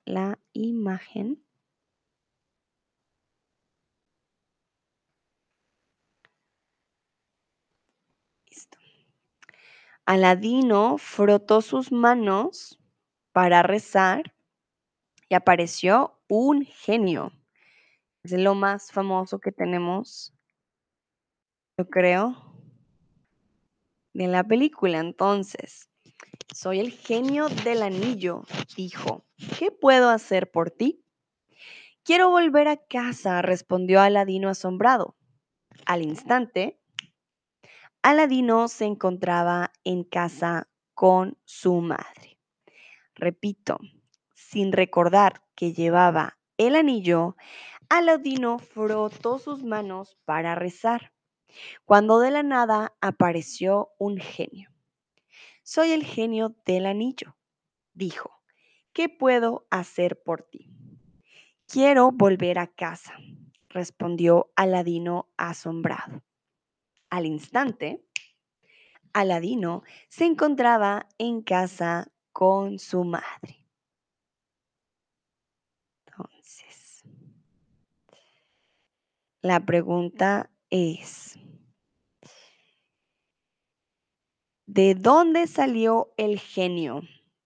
la imagen. Aladino frotó sus manos para rezar y apareció un genio. Es lo más famoso que tenemos, yo creo, de la película. Entonces, soy el genio del anillo, dijo. ¿Qué puedo hacer por ti? Quiero volver a casa, respondió Aladino asombrado. Al instante, Aladino se encontraba en casa con su madre. Repito, sin recordar que llevaba el anillo, Aladino frotó sus manos para rezar, cuando de la nada apareció un genio. Soy el genio del anillo, dijo. ¿Qué puedo hacer por ti? Quiero volver a casa, respondió Aladino asombrado. Al instante, Aladino se encontraba en casa con su madre. Entonces, la pregunta es, ¿de dónde salió el genio?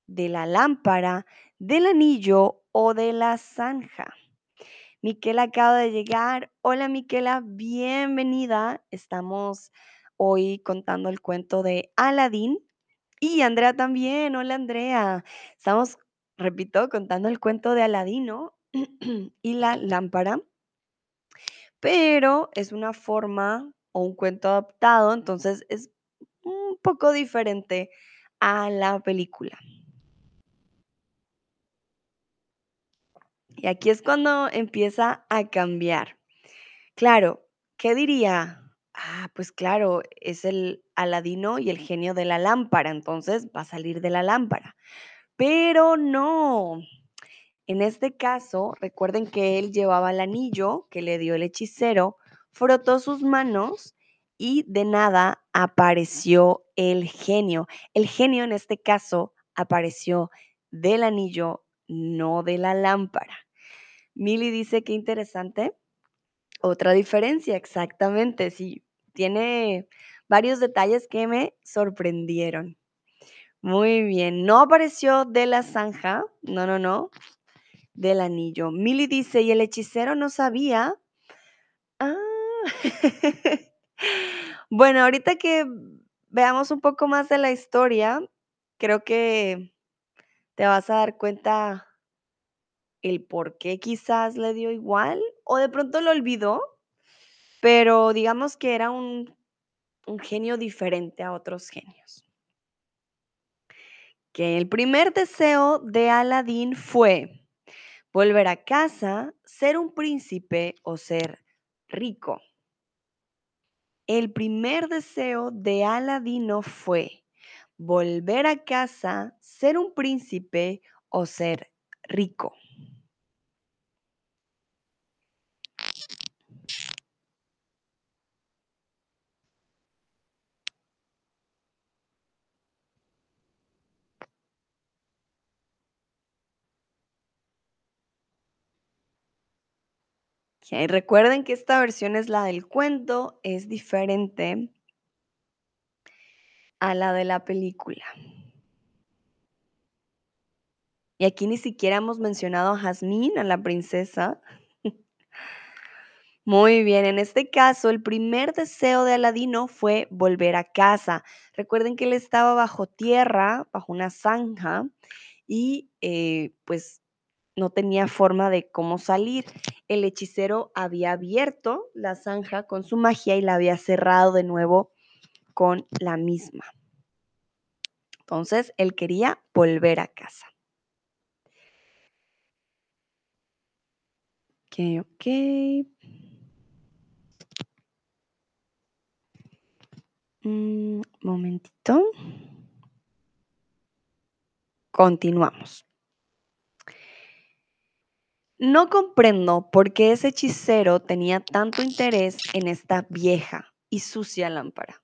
¿De la lámpara, del anillo o de la zanja? Miquela acaba de llegar. Hola Miquela, bienvenida. Estamos hoy contando el cuento de Aladín. Y Andrea también. Hola Andrea. Estamos, repito, contando el cuento de Aladino y la lámpara. Pero es una forma o un cuento adaptado, entonces es un poco diferente a la película. Y aquí es cuando empieza a cambiar. Claro, ¿qué diría? Ah, pues claro, es el Aladino y el genio de la lámpara, entonces va a salir de la lámpara. Pero no. En este caso, recuerden que él llevaba el anillo que le dio el hechicero, frotó sus manos y de nada apareció el genio. El genio en este caso apareció del anillo, no de la lámpara. Mili dice que interesante. Otra diferencia, exactamente, sí. Tiene varios detalles que me sorprendieron. Muy bien, no apareció de la zanja, no, no, no, del anillo. Mili dice, y el hechicero no sabía. Ah. bueno, ahorita que veamos un poco más de la historia, creo que te vas a dar cuenta el por qué quizás le dio igual o de pronto lo olvidó, pero digamos que era un, genio diferente a otros genios. Que el primer deseo de Aladín fue volver a casa, ser un príncipe o ser rico. El primer deseo de Aladino fue volver a casa, ser un príncipe o ser rico. Okay, recuerden que esta versión es la del cuento, es diferente a la de la película. Y aquí ni siquiera hemos mencionado a Jazmín, a la princesa. Muy bien, en este caso el primer deseo de Aladino fue volver a casa. Recuerden que él estaba bajo tierra, bajo una zanja, y eh, pues no tenía forma de cómo salir. El hechicero había abierto la zanja con su magia y la había cerrado de nuevo con la misma. Entonces, él quería volver a casa. Ok, ok. Mm, momentito. Continuamos. No comprendo por qué ese hechicero tenía tanto interés en esta vieja y sucia lámpara,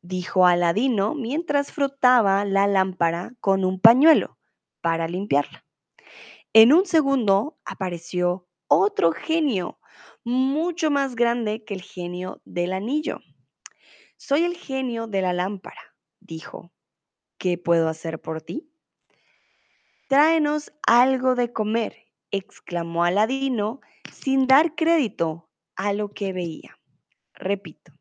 dijo Aladino mientras frotaba la lámpara con un pañuelo para limpiarla. En un segundo apareció otro genio, mucho más grande que el genio del anillo. Soy el genio de la lámpara, dijo. ¿Qué puedo hacer por ti? Tráenos algo de comer, exclamó Aladino sin dar crédito a lo que veía. Repito,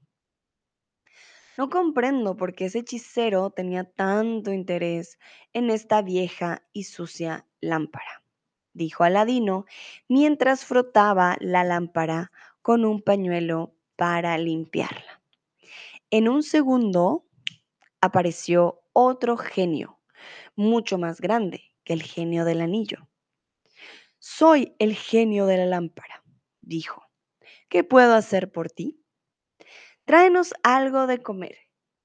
no comprendo por qué ese hechicero tenía tanto interés en esta vieja y sucia lámpara, dijo Aladino mientras frotaba la lámpara con un pañuelo para limpiarla. En un segundo apareció otro genio, mucho más grande que el genio del anillo. Soy el genio de la lámpara, dijo. ¿Qué puedo hacer por ti? Tráenos algo de comer,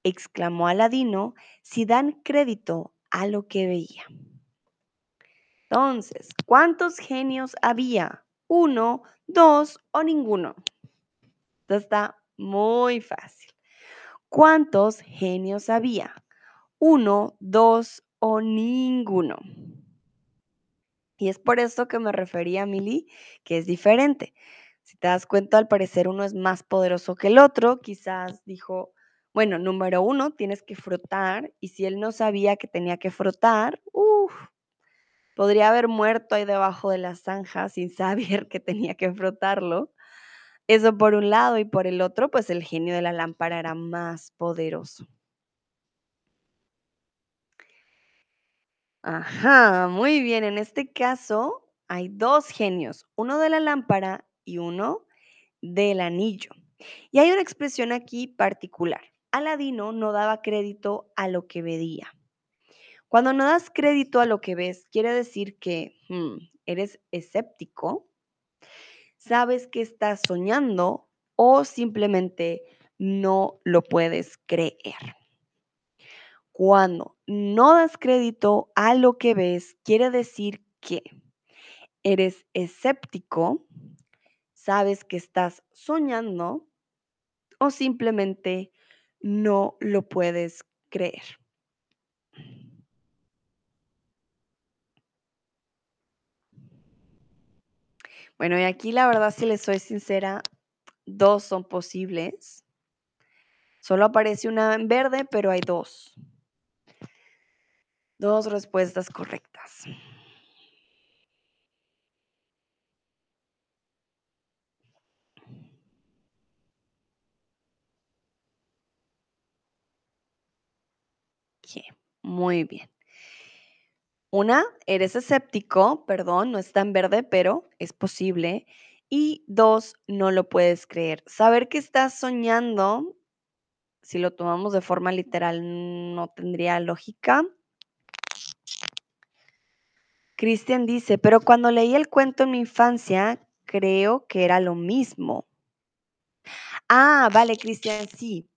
exclamó Aladino si dan crédito a lo que veía. Entonces, ¿cuántos genios había? ¿Uno, dos o ninguno? Esto está muy fácil. ¿Cuántos genios había? ¿Uno, dos o ninguno? Y es por eso que me refería a Mili, que es diferente. Si te das cuenta, al parecer uno es más poderoso que el otro. Quizás dijo, bueno, número uno, tienes que frotar. Y si él no sabía que tenía que frotar, uff, podría haber muerto ahí debajo de la zanja sin saber que tenía que frotarlo. Eso por un lado y por el otro, pues el genio de la lámpara era más poderoso. Ajá, muy bien. En este caso hay dos genios, uno de la lámpara y uno del anillo. Y hay una expresión aquí particular. Aladino no daba crédito a lo que veía. Cuando no das crédito a lo que ves, quiere decir que hmm, eres escéptico, sabes que estás soñando o simplemente no lo puedes creer. Cuando no das crédito a lo que ves, quiere decir que eres escéptico, sabes que estás soñando o simplemente no lo puedes creer. Bueno, y aquí la verdad, si les soy sincera, dos son posibles. Solo aparece una en verde, pero hay dos. Dos respuestas correctas. Muy bien. Una, eres escéptico, perdón, no está en verde, pero es posible. Y dos, no lo puedes creer. Saber que estás soñando, si lo tomamos de forma literal, no tendría lógica. Cristian dice, pero cuando leí el cuento en mi infancia, creo que era lo mismo. Ah, vale, Cristian, sí.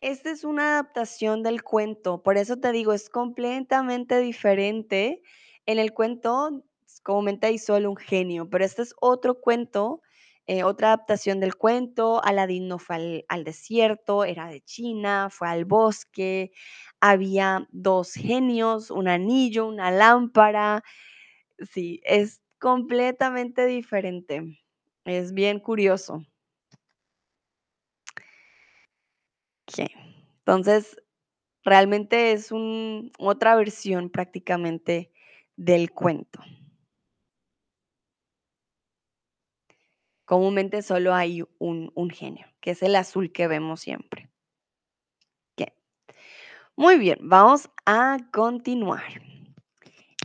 Esta es una adaptación del cuento, por eso te digo, es completamente diferente. En el cuento, comúnmente hay solo un genio, pero este es otro cuento, eh, otra adaptación del cuento. Aladín no fue al, al desierto, era de China, fue al bosque, había dos genios, un anillo, una lámpara. Sí, es completamente diferente. Es bien curioso. Entonces, realmente es otra versión prácticamente del cuento. Comúnmente solo hay un, genio, que es el azul que vemos siempre. Muy bien, vamos a continuar.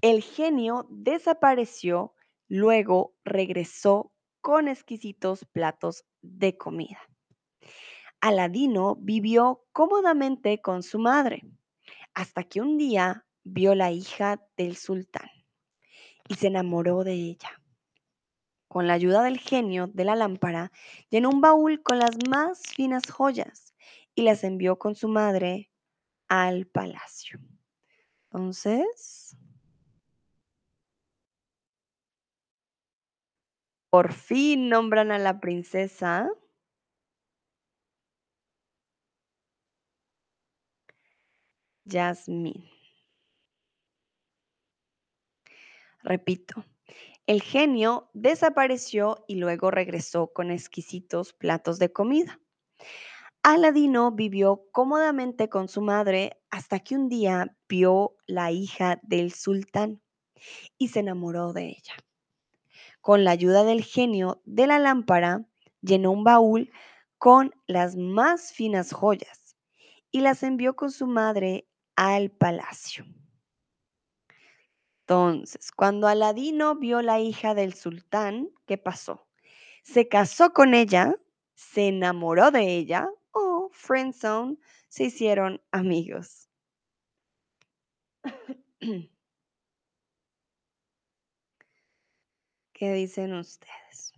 El genio desapareció, luego regresó con exquisitos platos de comida. Aladino vivió cómodamente con su madre, hasta que un día vio la hija del sultán y se enamoró de ella. Con la ayuda del genio de la lámpara, llenó un baúl con las más finas joyas y las envió con su madre al palacio. Entonces, por fin nombran a la princesa Jasmine. Repito, el genio desapareció y luego regresó con exquisitos platos de comida. Aladino vivió cómodamente con su madre hasta que un día vio la hija del sultán y se enamoró de ella. Con la ayuda del genio de la lámpara, llenó un baúl con las más finas joyas y las envió con su madre al palacio. Entonces, cuando Aladino vio la hija del sultán, ¿qué pasó? Se casó con ella, se enamoró de ella o friendzone, se hicieron amigos. ¿Qué dicen ustedes?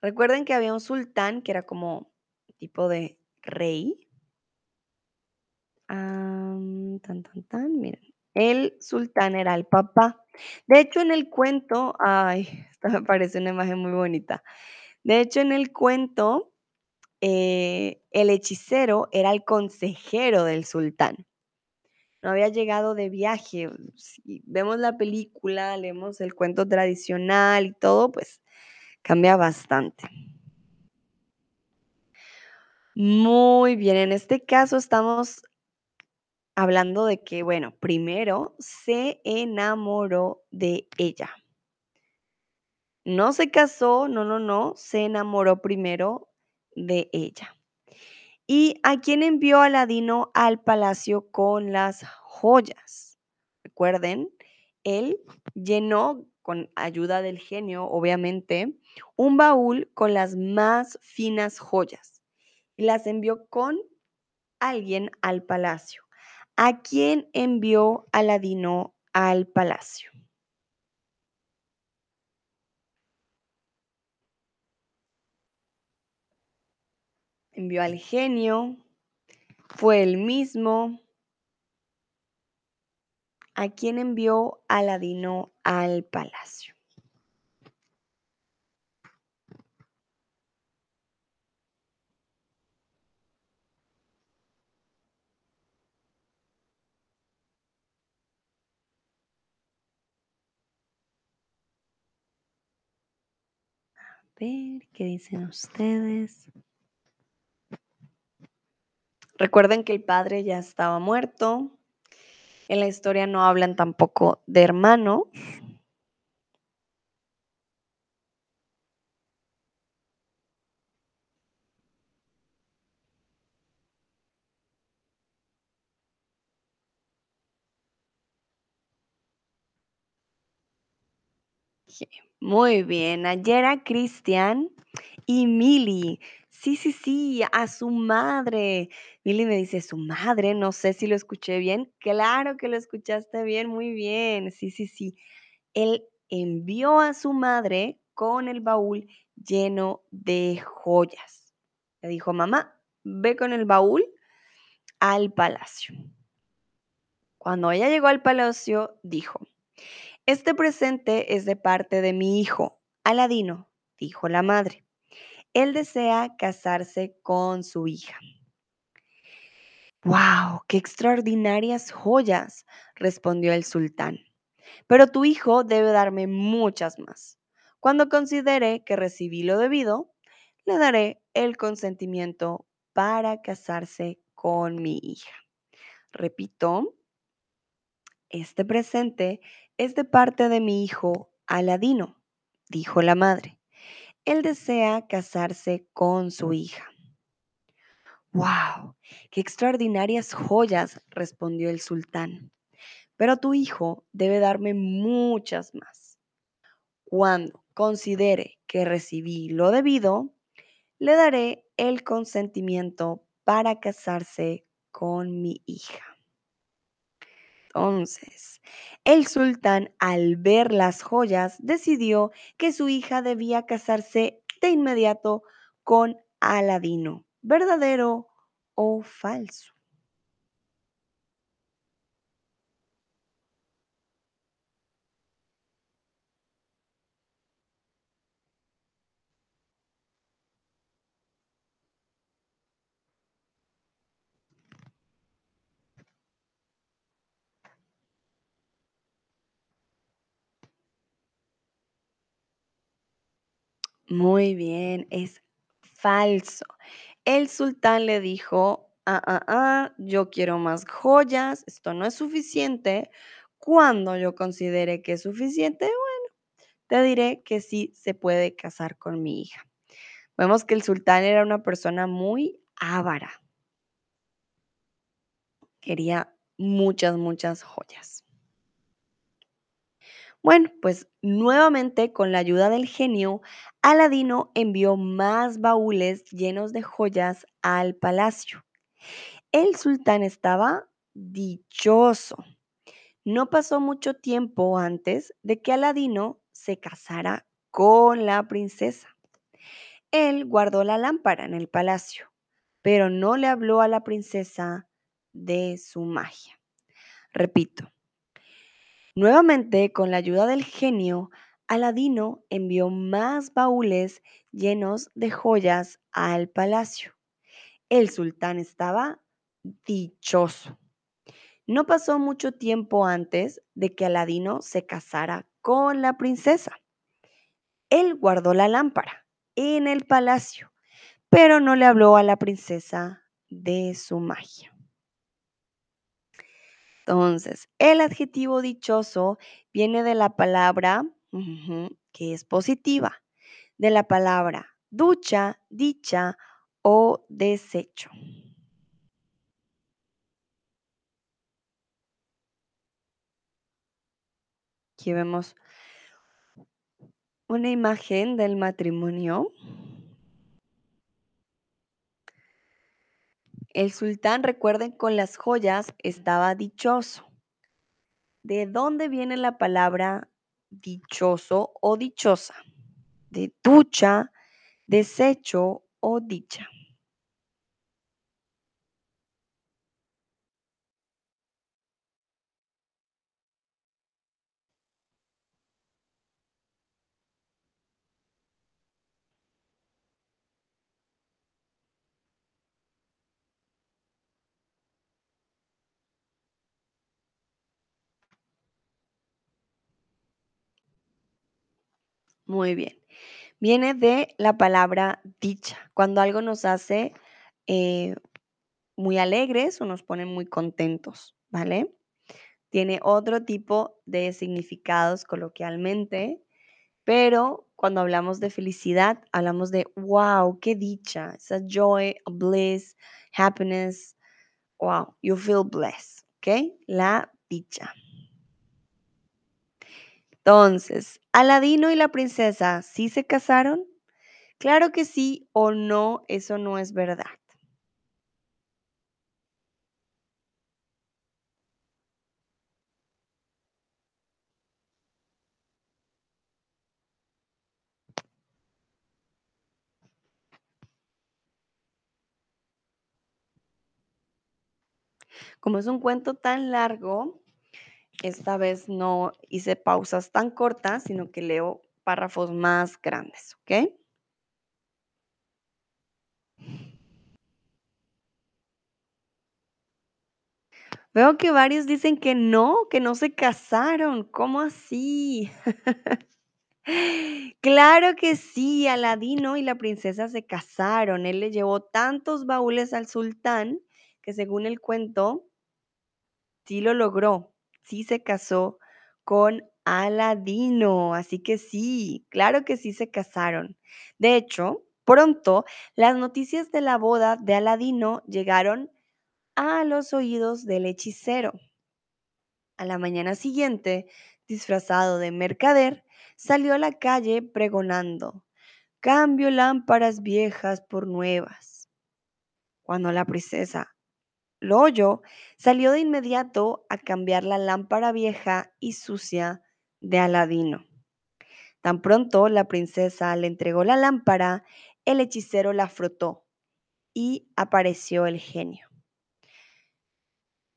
Recuerden que había un sultán que era como tipo de rey. tan, tan, tan, miren. El sultán era el papá. De hecho, en el cuento, ay, esta me parece una imagen muy bonita. De hecho, en el cuento, eh, el hechicero era el consejero del sultán. No había llegado de viaje. Si vemos la película, leemos el cuento tradicional y todo, pues cambia bastante. Muy bien, en este caso estamos hablando de que, bueno, primero se enamoró de ella. No se casó, no, no, no, se enamoró primero de ella. ¿Y a quién envió Aladino al palacio con las joyas? Recuerden, él llenó con ayuda del genio, obviamente, un baúl con las más finas joyas y las envió con alguien al palacio. ¿A quién envió Aladino al palacio? Envió al genio, fue el mismo. ¿A quién envió Aladino al palacio? Qué dicen ustedes. Recuerden que el padre ya estaba muerto. En la historia no hablan tampoco de hermano. Muy bien, ayer Cristian y Mili. Sí, sí, sí, a su madre. Mili me dice, su madre, no sé si lo escuché bien. Claro que lo escuchaste bien, muy bien. Sí, sí, sí. Él envió a su madre con el baúl lleno de joyas. Le dijo, mamá, ve con el baúl al palacio. Cuando ella llegó al palacio, dijo, este presente es de parte de mi hijo, Aladino, dijo la madre. Él desea casarse con su hija. ¡Wow! ¡Qué extraordinarias joyas! respondió el sultán. Pero tu hijo debe darme muchas más. Cuando considere que recibí lo debido, le daré el consentimiento para casarse con mi hija. Repito, este presente es de parte de mi hijo Aladino, dijo la madre. Él desea casarse con su hija. ¡Wow! ¡Qué extraordinarias joyas! respondió el sultán. Pero tu hijo debe darme muchas más. Cuando considere que recibí lo debido, le daré el consentimiento para casarse con mi hija. Entonces, el sultán, al ver las joyas, decidió que su hija debía casarse de inmediato con Aladino. ¿Verdadero o falso? Muy bien, es falso. El sultán le dijo, ah, ah, ah, yo quiero más joyas, esto no es suficiente. Cuando yo considere que es suficiente, bueno, te diré que sí se puede casar con mi hija. Vemos que el sultán era una persona muy avara. Quería muchas, muchas joyas. Bueno, pues nuevamente con la ayuda del genio, Aladino envió más baúles llenos de joyas al palacio. El sultán estaba dichoso. No pasó mucho tiempo antes de que Aladino se casara con la princesa. Él guardó la lámpara en el palacio, pero no le habló a la princesa de su magia. Repito, nuevamente con la ayuda del genio, Aladino envió más baúles llenos de joyas al palacio. El sultán estaba dichoso. No pasó mucho tiempo antes de que Aladino se casara con la princesa. Él guardó la lámpara en el palacio, pero no le habló a la princesa de su magia. Entonces, el adjetivo dichoso viene de la palabra que es positiva, de la palabra ducha, dicha o desecho. Aquí vemos una imagen del matrimonio. El sultán, recuerden, con las joyas estaba dichoso. ¿De dónde viene la palabra dichoso o dichosa? De ducha, desecho o dicha. Muy bien. Viene de la palabra dicha, cuando algo nos hace eh, muy alegres o nos pone muy contentos, ¿vale? Tiene otro tipo de significados coloquialmente, pero cuando hablamos de felicidad, hablamos de wow, qué dicha, esa joy, bliss, happiness, wow, you feel blessed, ¿ok? La dicha. Entonces, ¿Aladino y la princesa sí se casaron? Claro que sí o no, eso no es verdad. Como es un cuento tan largo, esta vez no hice pausas tan cortas, sino que leo párrafos más grandes, ¿ok? Veo que varios dicen que no, que no se casaron. ¿Cómo así? Claro que sí, Aladino y la princesa se casaron. Él le llevó tantos baúles al sultán que según el cuento, sí lo logró. Sí se casó con Aladino. Así que sí, claro que sí se casaron. De hecho, pronto las noticias de la boda de Aladino llegaron a los oídos del hechicero. A la mañana siguiente, disfrazado de mercader, salió a la calle pregonando, cambio lámparas viejas por nuevas. Cuando la princesa lo oyó, salió de inmediato a cambiar la lámpara vieja y sucia de Aladino. Tan pronto la princesa le entregó la lámpara, el hechicero la frotó y apareció el genio.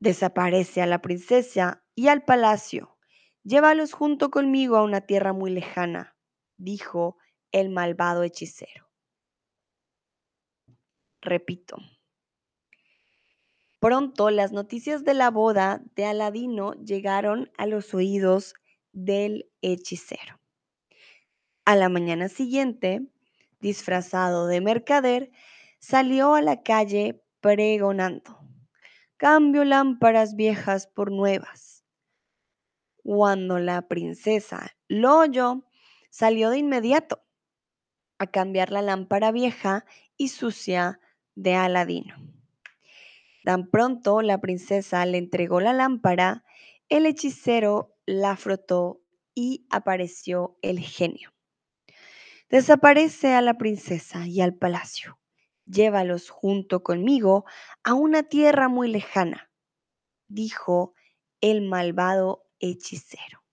Desaparece a la princesa y al palacio. Llévalos junto conmigo a una tierra muy lejana, dijo el malvado hechicero. Repito. Pronto las noticias de la boda de Aladino llegaron a los oídos del hechicero. A la mañana siguiente, disfrazado de mercader, salió a la calle pregonando. Cambio lámparas viejas por nuevas. Cuando la princesa lo oyó, salió de inmediato a cambiar la lámpara vieja y sucia de Aladino. Tan pronto la princesa le entregó la lámpara, el hechicero la frotó y apareció el genio. Desaparece a la princesa y al palacio. Llévalos junto conmigo a una tierra muy lejana, dijo el malvado hechicero.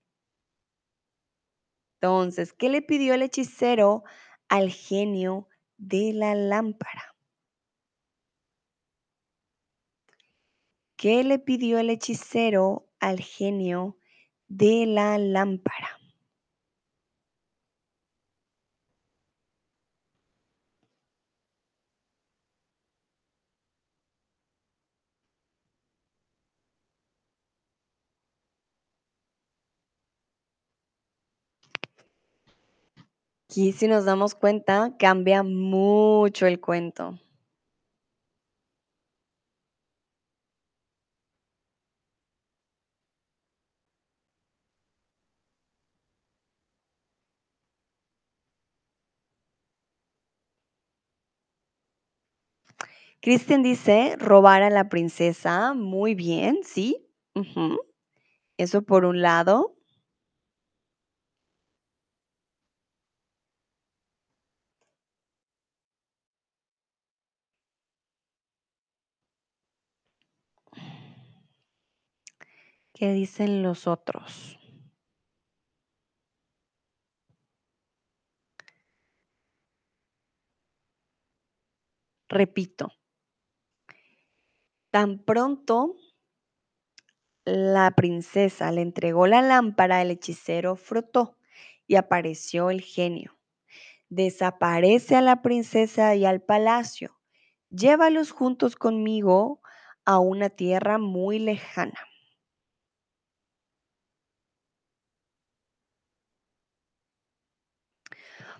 Entonces, ¿qué le pidió el hechicero al genio de la lámpara? ¿Qué le pidió el hechicero al genio de la lámpara? Aquí si nos damos cuenta, cambia mucho el cuento. Christian dice, robar a la princesa. Muy bien, sí. Eso por un lado. ¿Qué dicen los otros? Repito, tan pronto la princesa le entregó la lámpara, el hechicero frotó y apareció el genio. Desaparece a la princesa y al palacio. Llévalos juntos conmigo a una tierra muy lejana.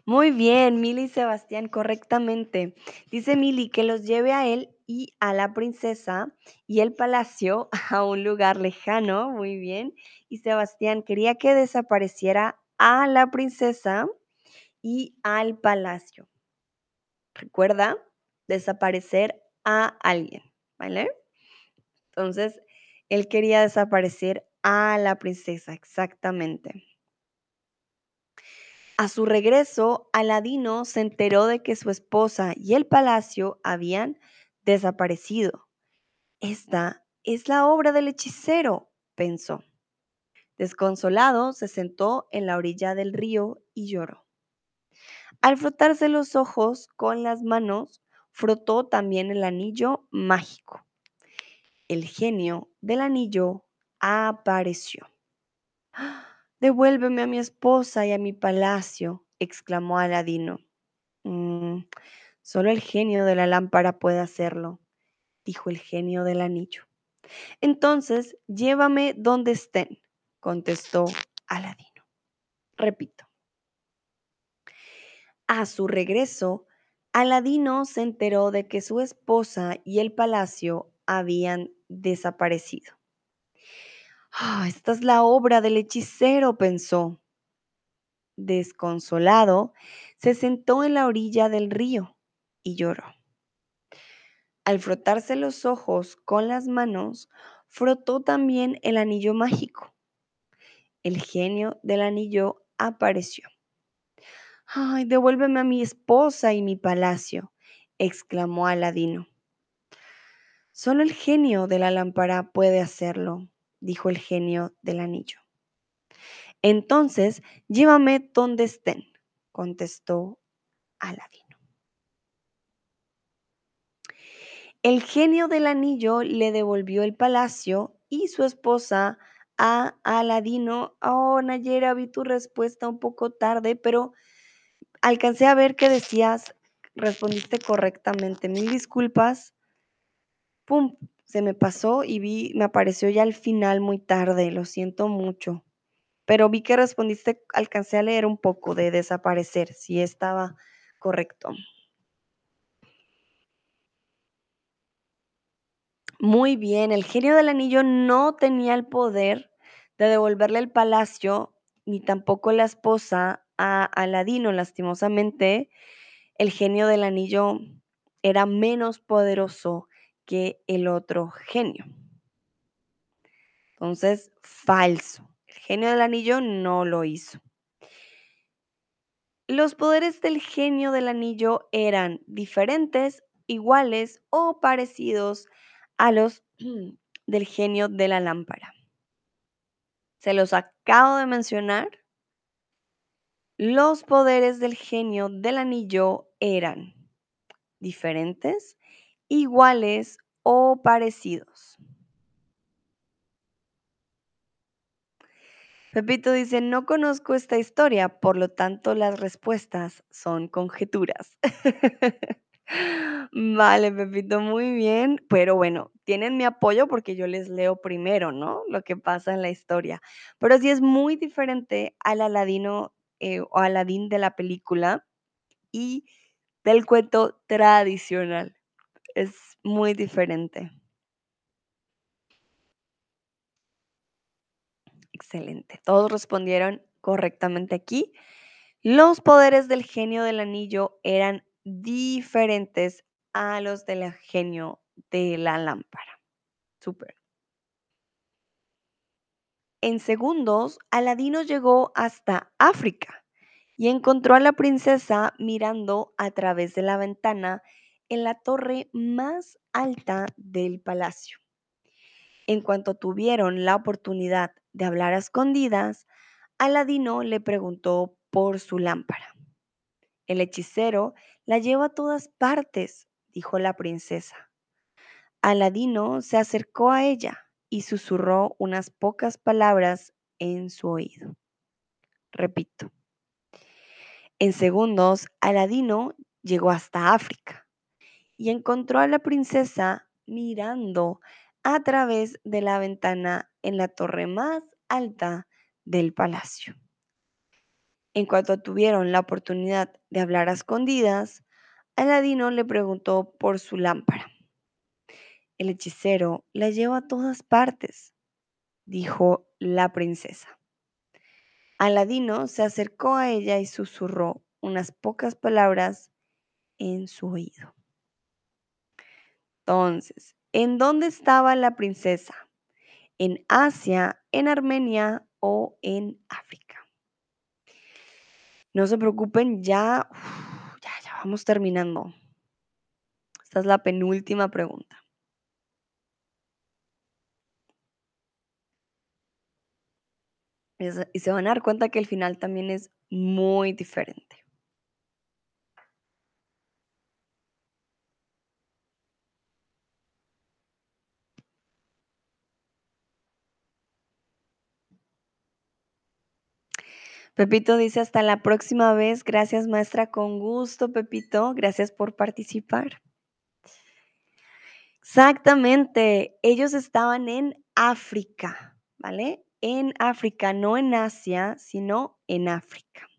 Muy bien, Mili y Sebastián, correctamente. Dice Mili que los lleve a él y a la princesa y el palacio a un lugar lejano. Muy bien. Y Sebastián quería que desapareciera a la princesa y al palacio. Recuerda, desaparecer a alguien, ¿vale? Entonces, él quería desaparecer a la princesa, exactamente. A su regreso, Aladino se enteró de que su esposa y el palacio habían desaparecido. Esta es la obra del hechicero, pensó. Desconsolado, se sentó en la orilla del río y lloró. Al frotarse los ojos con las manos, frotó también el anillo mágico. El genio del anillo apareció. Devuélveme a mi esposa y a mi palacio, exclamó Aladino. Mm, solo el genio de la lámpara puede hacerlo, dijo el genio del anillo. Entonces, llévame donde estén, contestó Aladino. Repito. A su regreso, Aladino se enteró de que su esposa y el palacio habían desaparecido. Ah, esta es la obra del hechicero, pensó. Desconsolado, se sentó en la orilla del río y lloró. Al frotarse los ojos con las manos, frotó también el anillo mágico. El genio del anillo apareció. ¡Ay, devuélveme a mi esposa y mi palacio! exclamó Aladino. Solo el genio de la lámpara puede hacerlo, dijo el genio del anillo. Entonces, llévame donde estén, contestó Aladino. El genio del anillo le devolvió el palacio y su esposa a Aladino. Oh, Nayera, vi tu respuesta un poco tarde, pero alcancé a ver que decías, respondiste correctamente. Mil disculpas. Pum, se me pasó y vi, me apareció ya al final muy tarde, lo siento mucho. Pero vi que respondiste, alcancé a leer un poco de desaparecer, si estaba correcto. Muy bien, el genio del anillo no tenía el poder de devolverle el palacio, ni tampoco la esposa a Aladino. Lastimosamente, el genio del anillo era menos poderoso que el otro genio. Entonces, falso. El genio del anillo no lo hizo. Los poderes del genio del anillo eran diferentes, iguales o parecidos a los del genio de la lámpara. Se los acabo de mencionar. Los poderes del genio del anillo eran diferentes, iguales o parecidos. Pepito dice, no conozco esta historia, por lo tanto las respuestas son conjeturas. Vale, Pepito, muy bien. Pero bueno, tienen mi apoyo porque yo les leo primero, ¿no? Lo que pasa en la historia. Pero sí es muy diferente al Aladino eh, o Aladín de la película y del cuento tradicional. Es muy diferente. Excelente. Todos respondieron correctamente aquí. Los poderes del genio del anillo eran diferentes a los del genio de la lámpara. Súper. En segundos, Aladino llegó hasta África y encontró a la princesa mirando a través de la ventana en la torre más alta del palacio. En cuanto tuvieron la oportunidad de hablar a escondidas, Aladino le preguntó por su lámpara. El hechicero la lleva a todas partes, dijo la princesa. Aladino se acercó a ella y susurró unas pocas palabras en su oído. Repito. En segundos, Aladino llegó hasta África y encontró a la princesa mirando a través de la ventana en la torre más alta del palacio. En cuanto tuvieron la oportunidad de hablar a escondidas, Aladino le preguntó por su lámpara. El hechicero la lleva a todas partes, dijo la princesa. Aladino se acercó a ella y susurró unas pocas palabras en su oído. Entonces, ¿en dónde estaba la princesa? ¿En Asia, en Armenia o en África? No se preocupen, ya, ya, ya vamos terminando. Esta es la penúltima pregunta. Y se van a dar cuenta que el final también es muy diferente. Pepito dice hasta la próxima vez. Gracias maestra, con gusto Pepito. Gracias por participar. Exactamente, ellos estaban en África, ¿vale? En África, no en Asia, sino en África.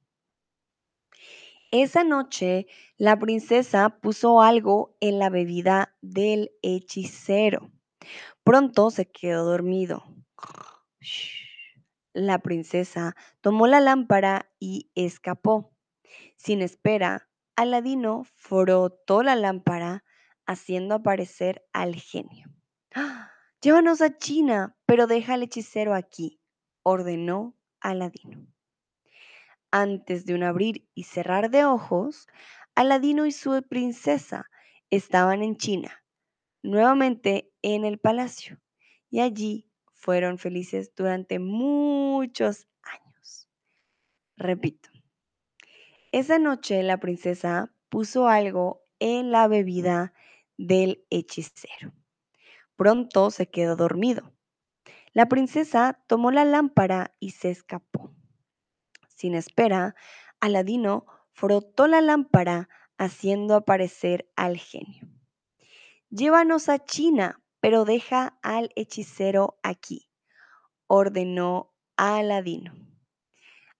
Esa noche, la princesa puso algo en la bebida del hechicero. Pronto se quedó dormido. La princesa tomó la lámpara y escapó. Sin espera, Aladino frotó la lámpara haciendo aparecer al genio. ¡Ah! Llévanos a China, pero deja al hechicero aquí, ordenó Aladino. Antes de un abrir y cerrar de ojos, Aladino y su princesa estaban en China, nuevamente en el palacio, y allí fueron felices durante muchos años. Repito, esa noche la princesa puso algo en la bebida del hechicero. Pronto se quedó dormido. La princesa tomó la lámpara y se escapó. Sin espera, Aladino frotó la lámpara haciendo aparecer al genio. Llévanos a China, pero deja al hechicero aquí, ordenó Aladino.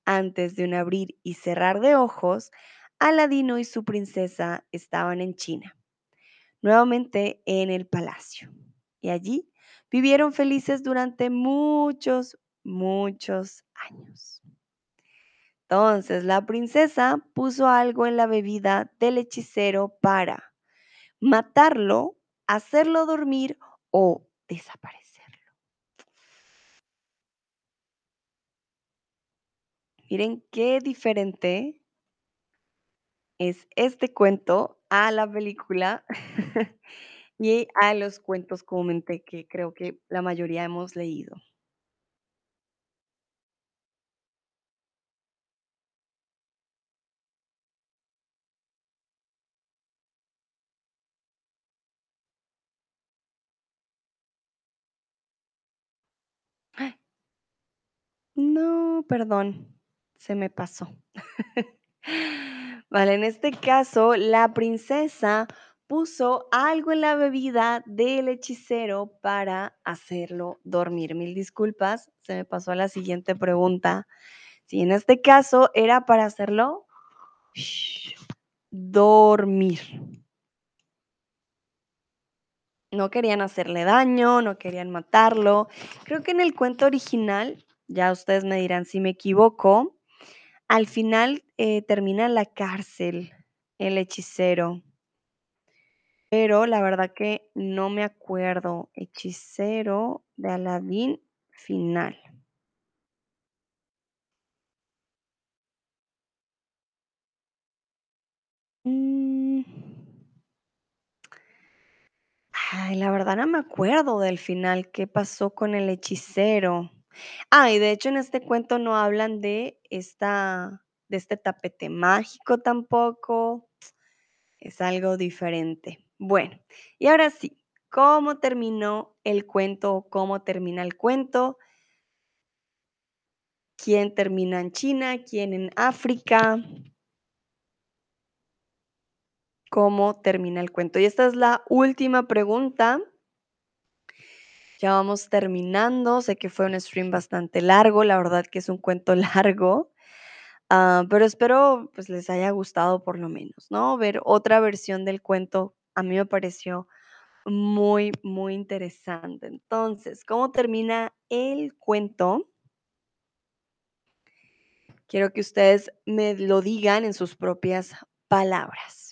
Antes de un abrir y cerrar de ojos, Aladino y su princesa estaban en China, nuevamente en el palacio. Y allí vivieron felices durante muchos, muchos años. Entonces la princesa puso algo en la bebida del hechicero para matarlo, hacerlo dormir o desaparecerlo. Miren qué diferente es este cuento a la película y a los cuentos comúnmente que creo que la mayoría hemos leído. No, perdón, se me pasó. Vale, en este caso, la princesa puso algo en la bebida del hechicero para hacerlo dormir. Mil disculpas, se me pasó a la siguiente pregunta. Si en este caso era para hacerlo dormir. No querían hacerle daño, no querían matarlo. Creo que en el cuento original, ya ustedes me dirán si me equivoco, al final eh, termina la cárcel el hechicero. Pero la verdad que no me acuerdo. Hechicero de Aladín final. Mm. Ay, la verdad no me acuerdo del final, qué pasó con el hechicero. Ah, y de hecho en este cuento no hablan de esta de este tapete mágico tampoco. Es algo diferente. Bueno, y ahora sí, ¿cómo terminó el cuento? ¿Cómo termina el cuento? ¿Quién termina en China? ¿Quién en África? ¿Cómo termina el cuento? Y esta es la última pregunta. Ya vamos terminando. Sé que fue un stream bastante largo. La verdad que es un cuento largo. Ah, pero espero pues les haya gustado por lo menos, ¿no? Ver otra versión del cuento a mí me pareció muy, muy interesante. Entonces, ¿cómo termina el cuento? Quiero que ustedes me lo digan en sus propias palabras.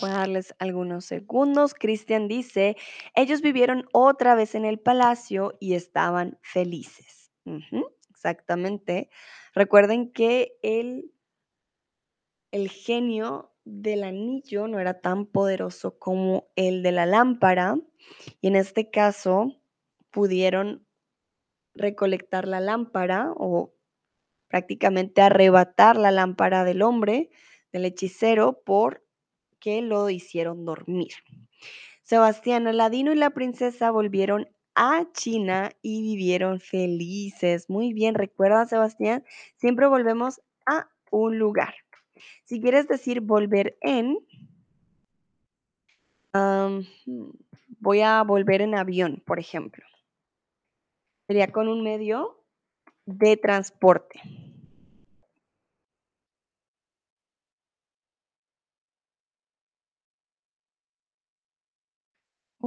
Voy a darles algunos segundos. Cristian dice, ellos vivieron otra vez en el palacio y estaban felices. Exactamente. Recuerden que el, el genio del anillo no era tan poderoso como el de la lámpara y en este caso pudieron recolectar la lámpara o prácticamente arrebatar la lámpara del hombre, del hechicero, por que lo hicieron dormir. Sebastián, Aladino y la princesa volvieron a China y vivieron felices. Muy bien, recuerda, Sebastián, siempre volvemos a un lugar. Si quieres decir volver en, voy a volver en avión, por ejemplo. Sería con un medio de transporte.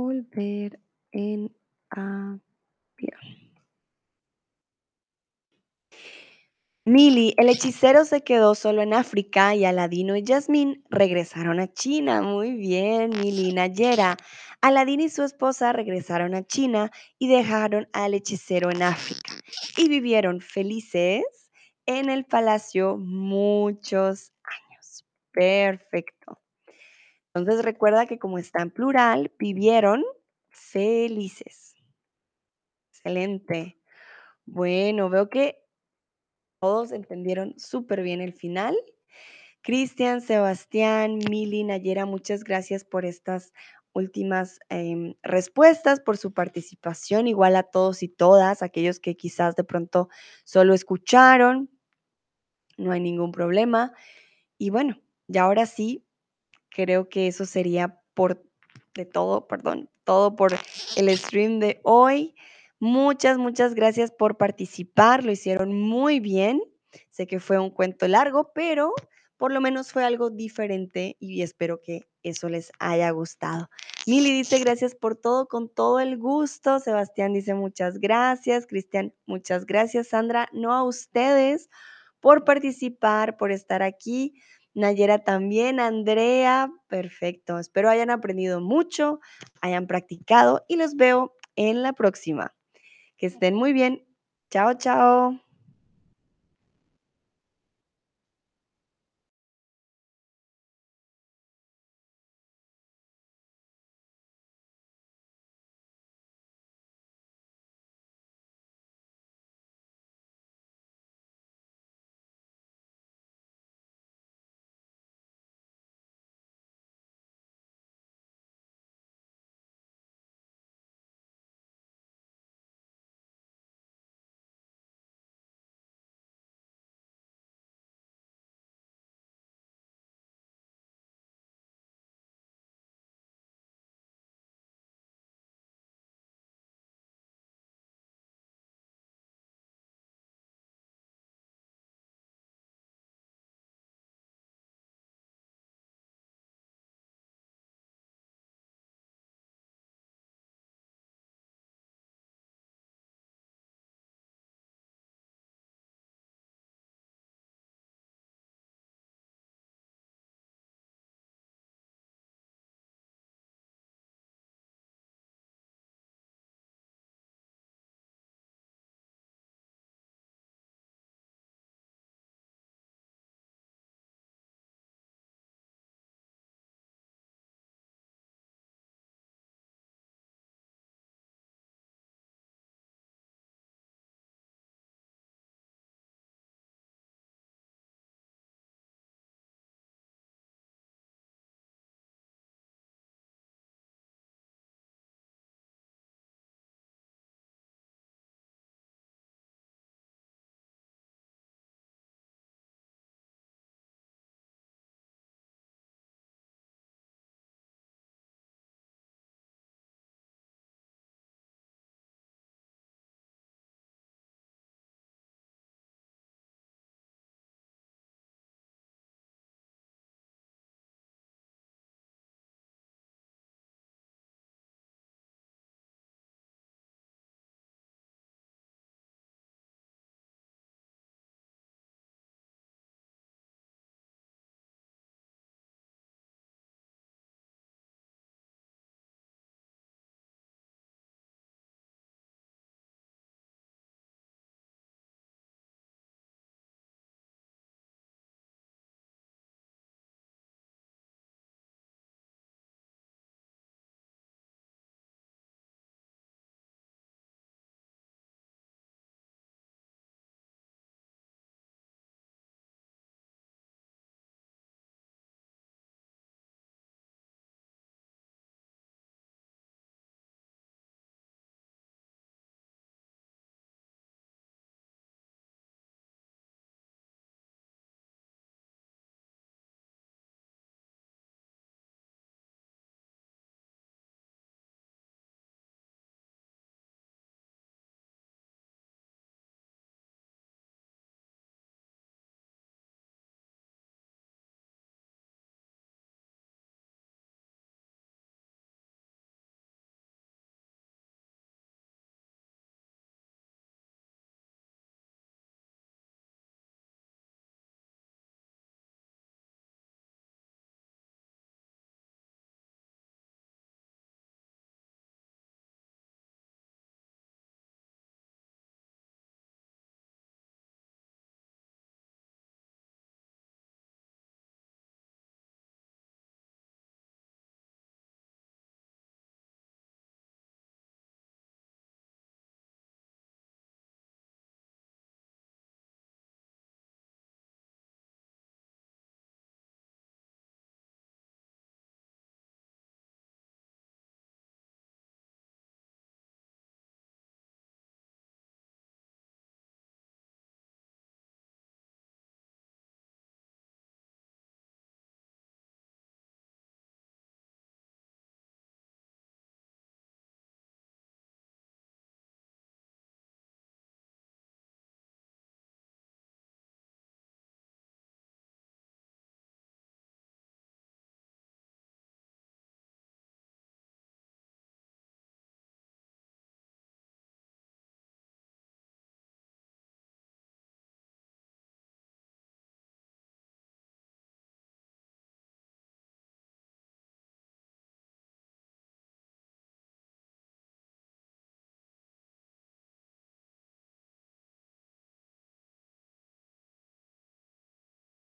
Volver en avión. Mili, el hechicero se quedó solo en África y Aladino y Yasmín regresaron a China. Muy bien, Mili. Nayera, Aladino y su esposa regresaron a China y dejaron al hechicero en África y vivieron felices en el palacio muchos años. Perfecto. Entonces recuerda que como está en plural, vivieron felices. Excelente. Bueno, veo que todos entendieron súper bien el final. Cristian, Sebastián, Mili, Nayera, muchas gracias por estas últimas em, respuestas, por su participación, igual a todos y todas, aquellos que quizás de pronto solo escucharon, no hay ningún problema. Y bueno, ya ahora sí, creo que eso sería por de todo, perdón, todo por el stream de hoy. Muchas, muchas gracias por participar, lo hicieron muy bien. Sé que fue un cuento largo, pero por lo menos fue algo diferente y espero que eso les haya gustado. Mili dice gracias por todo, con todo el gusto. Sebastián dice muchas gracias. Cristian, muchas gracias. Sandra, no a ustedes por participar, por estar aquí. Nayera también, Andrea, perfecto. Espero hayan aprendido mucho, hayan practicado y los veo en la próxima. Que estén muy bien. Chao, chao.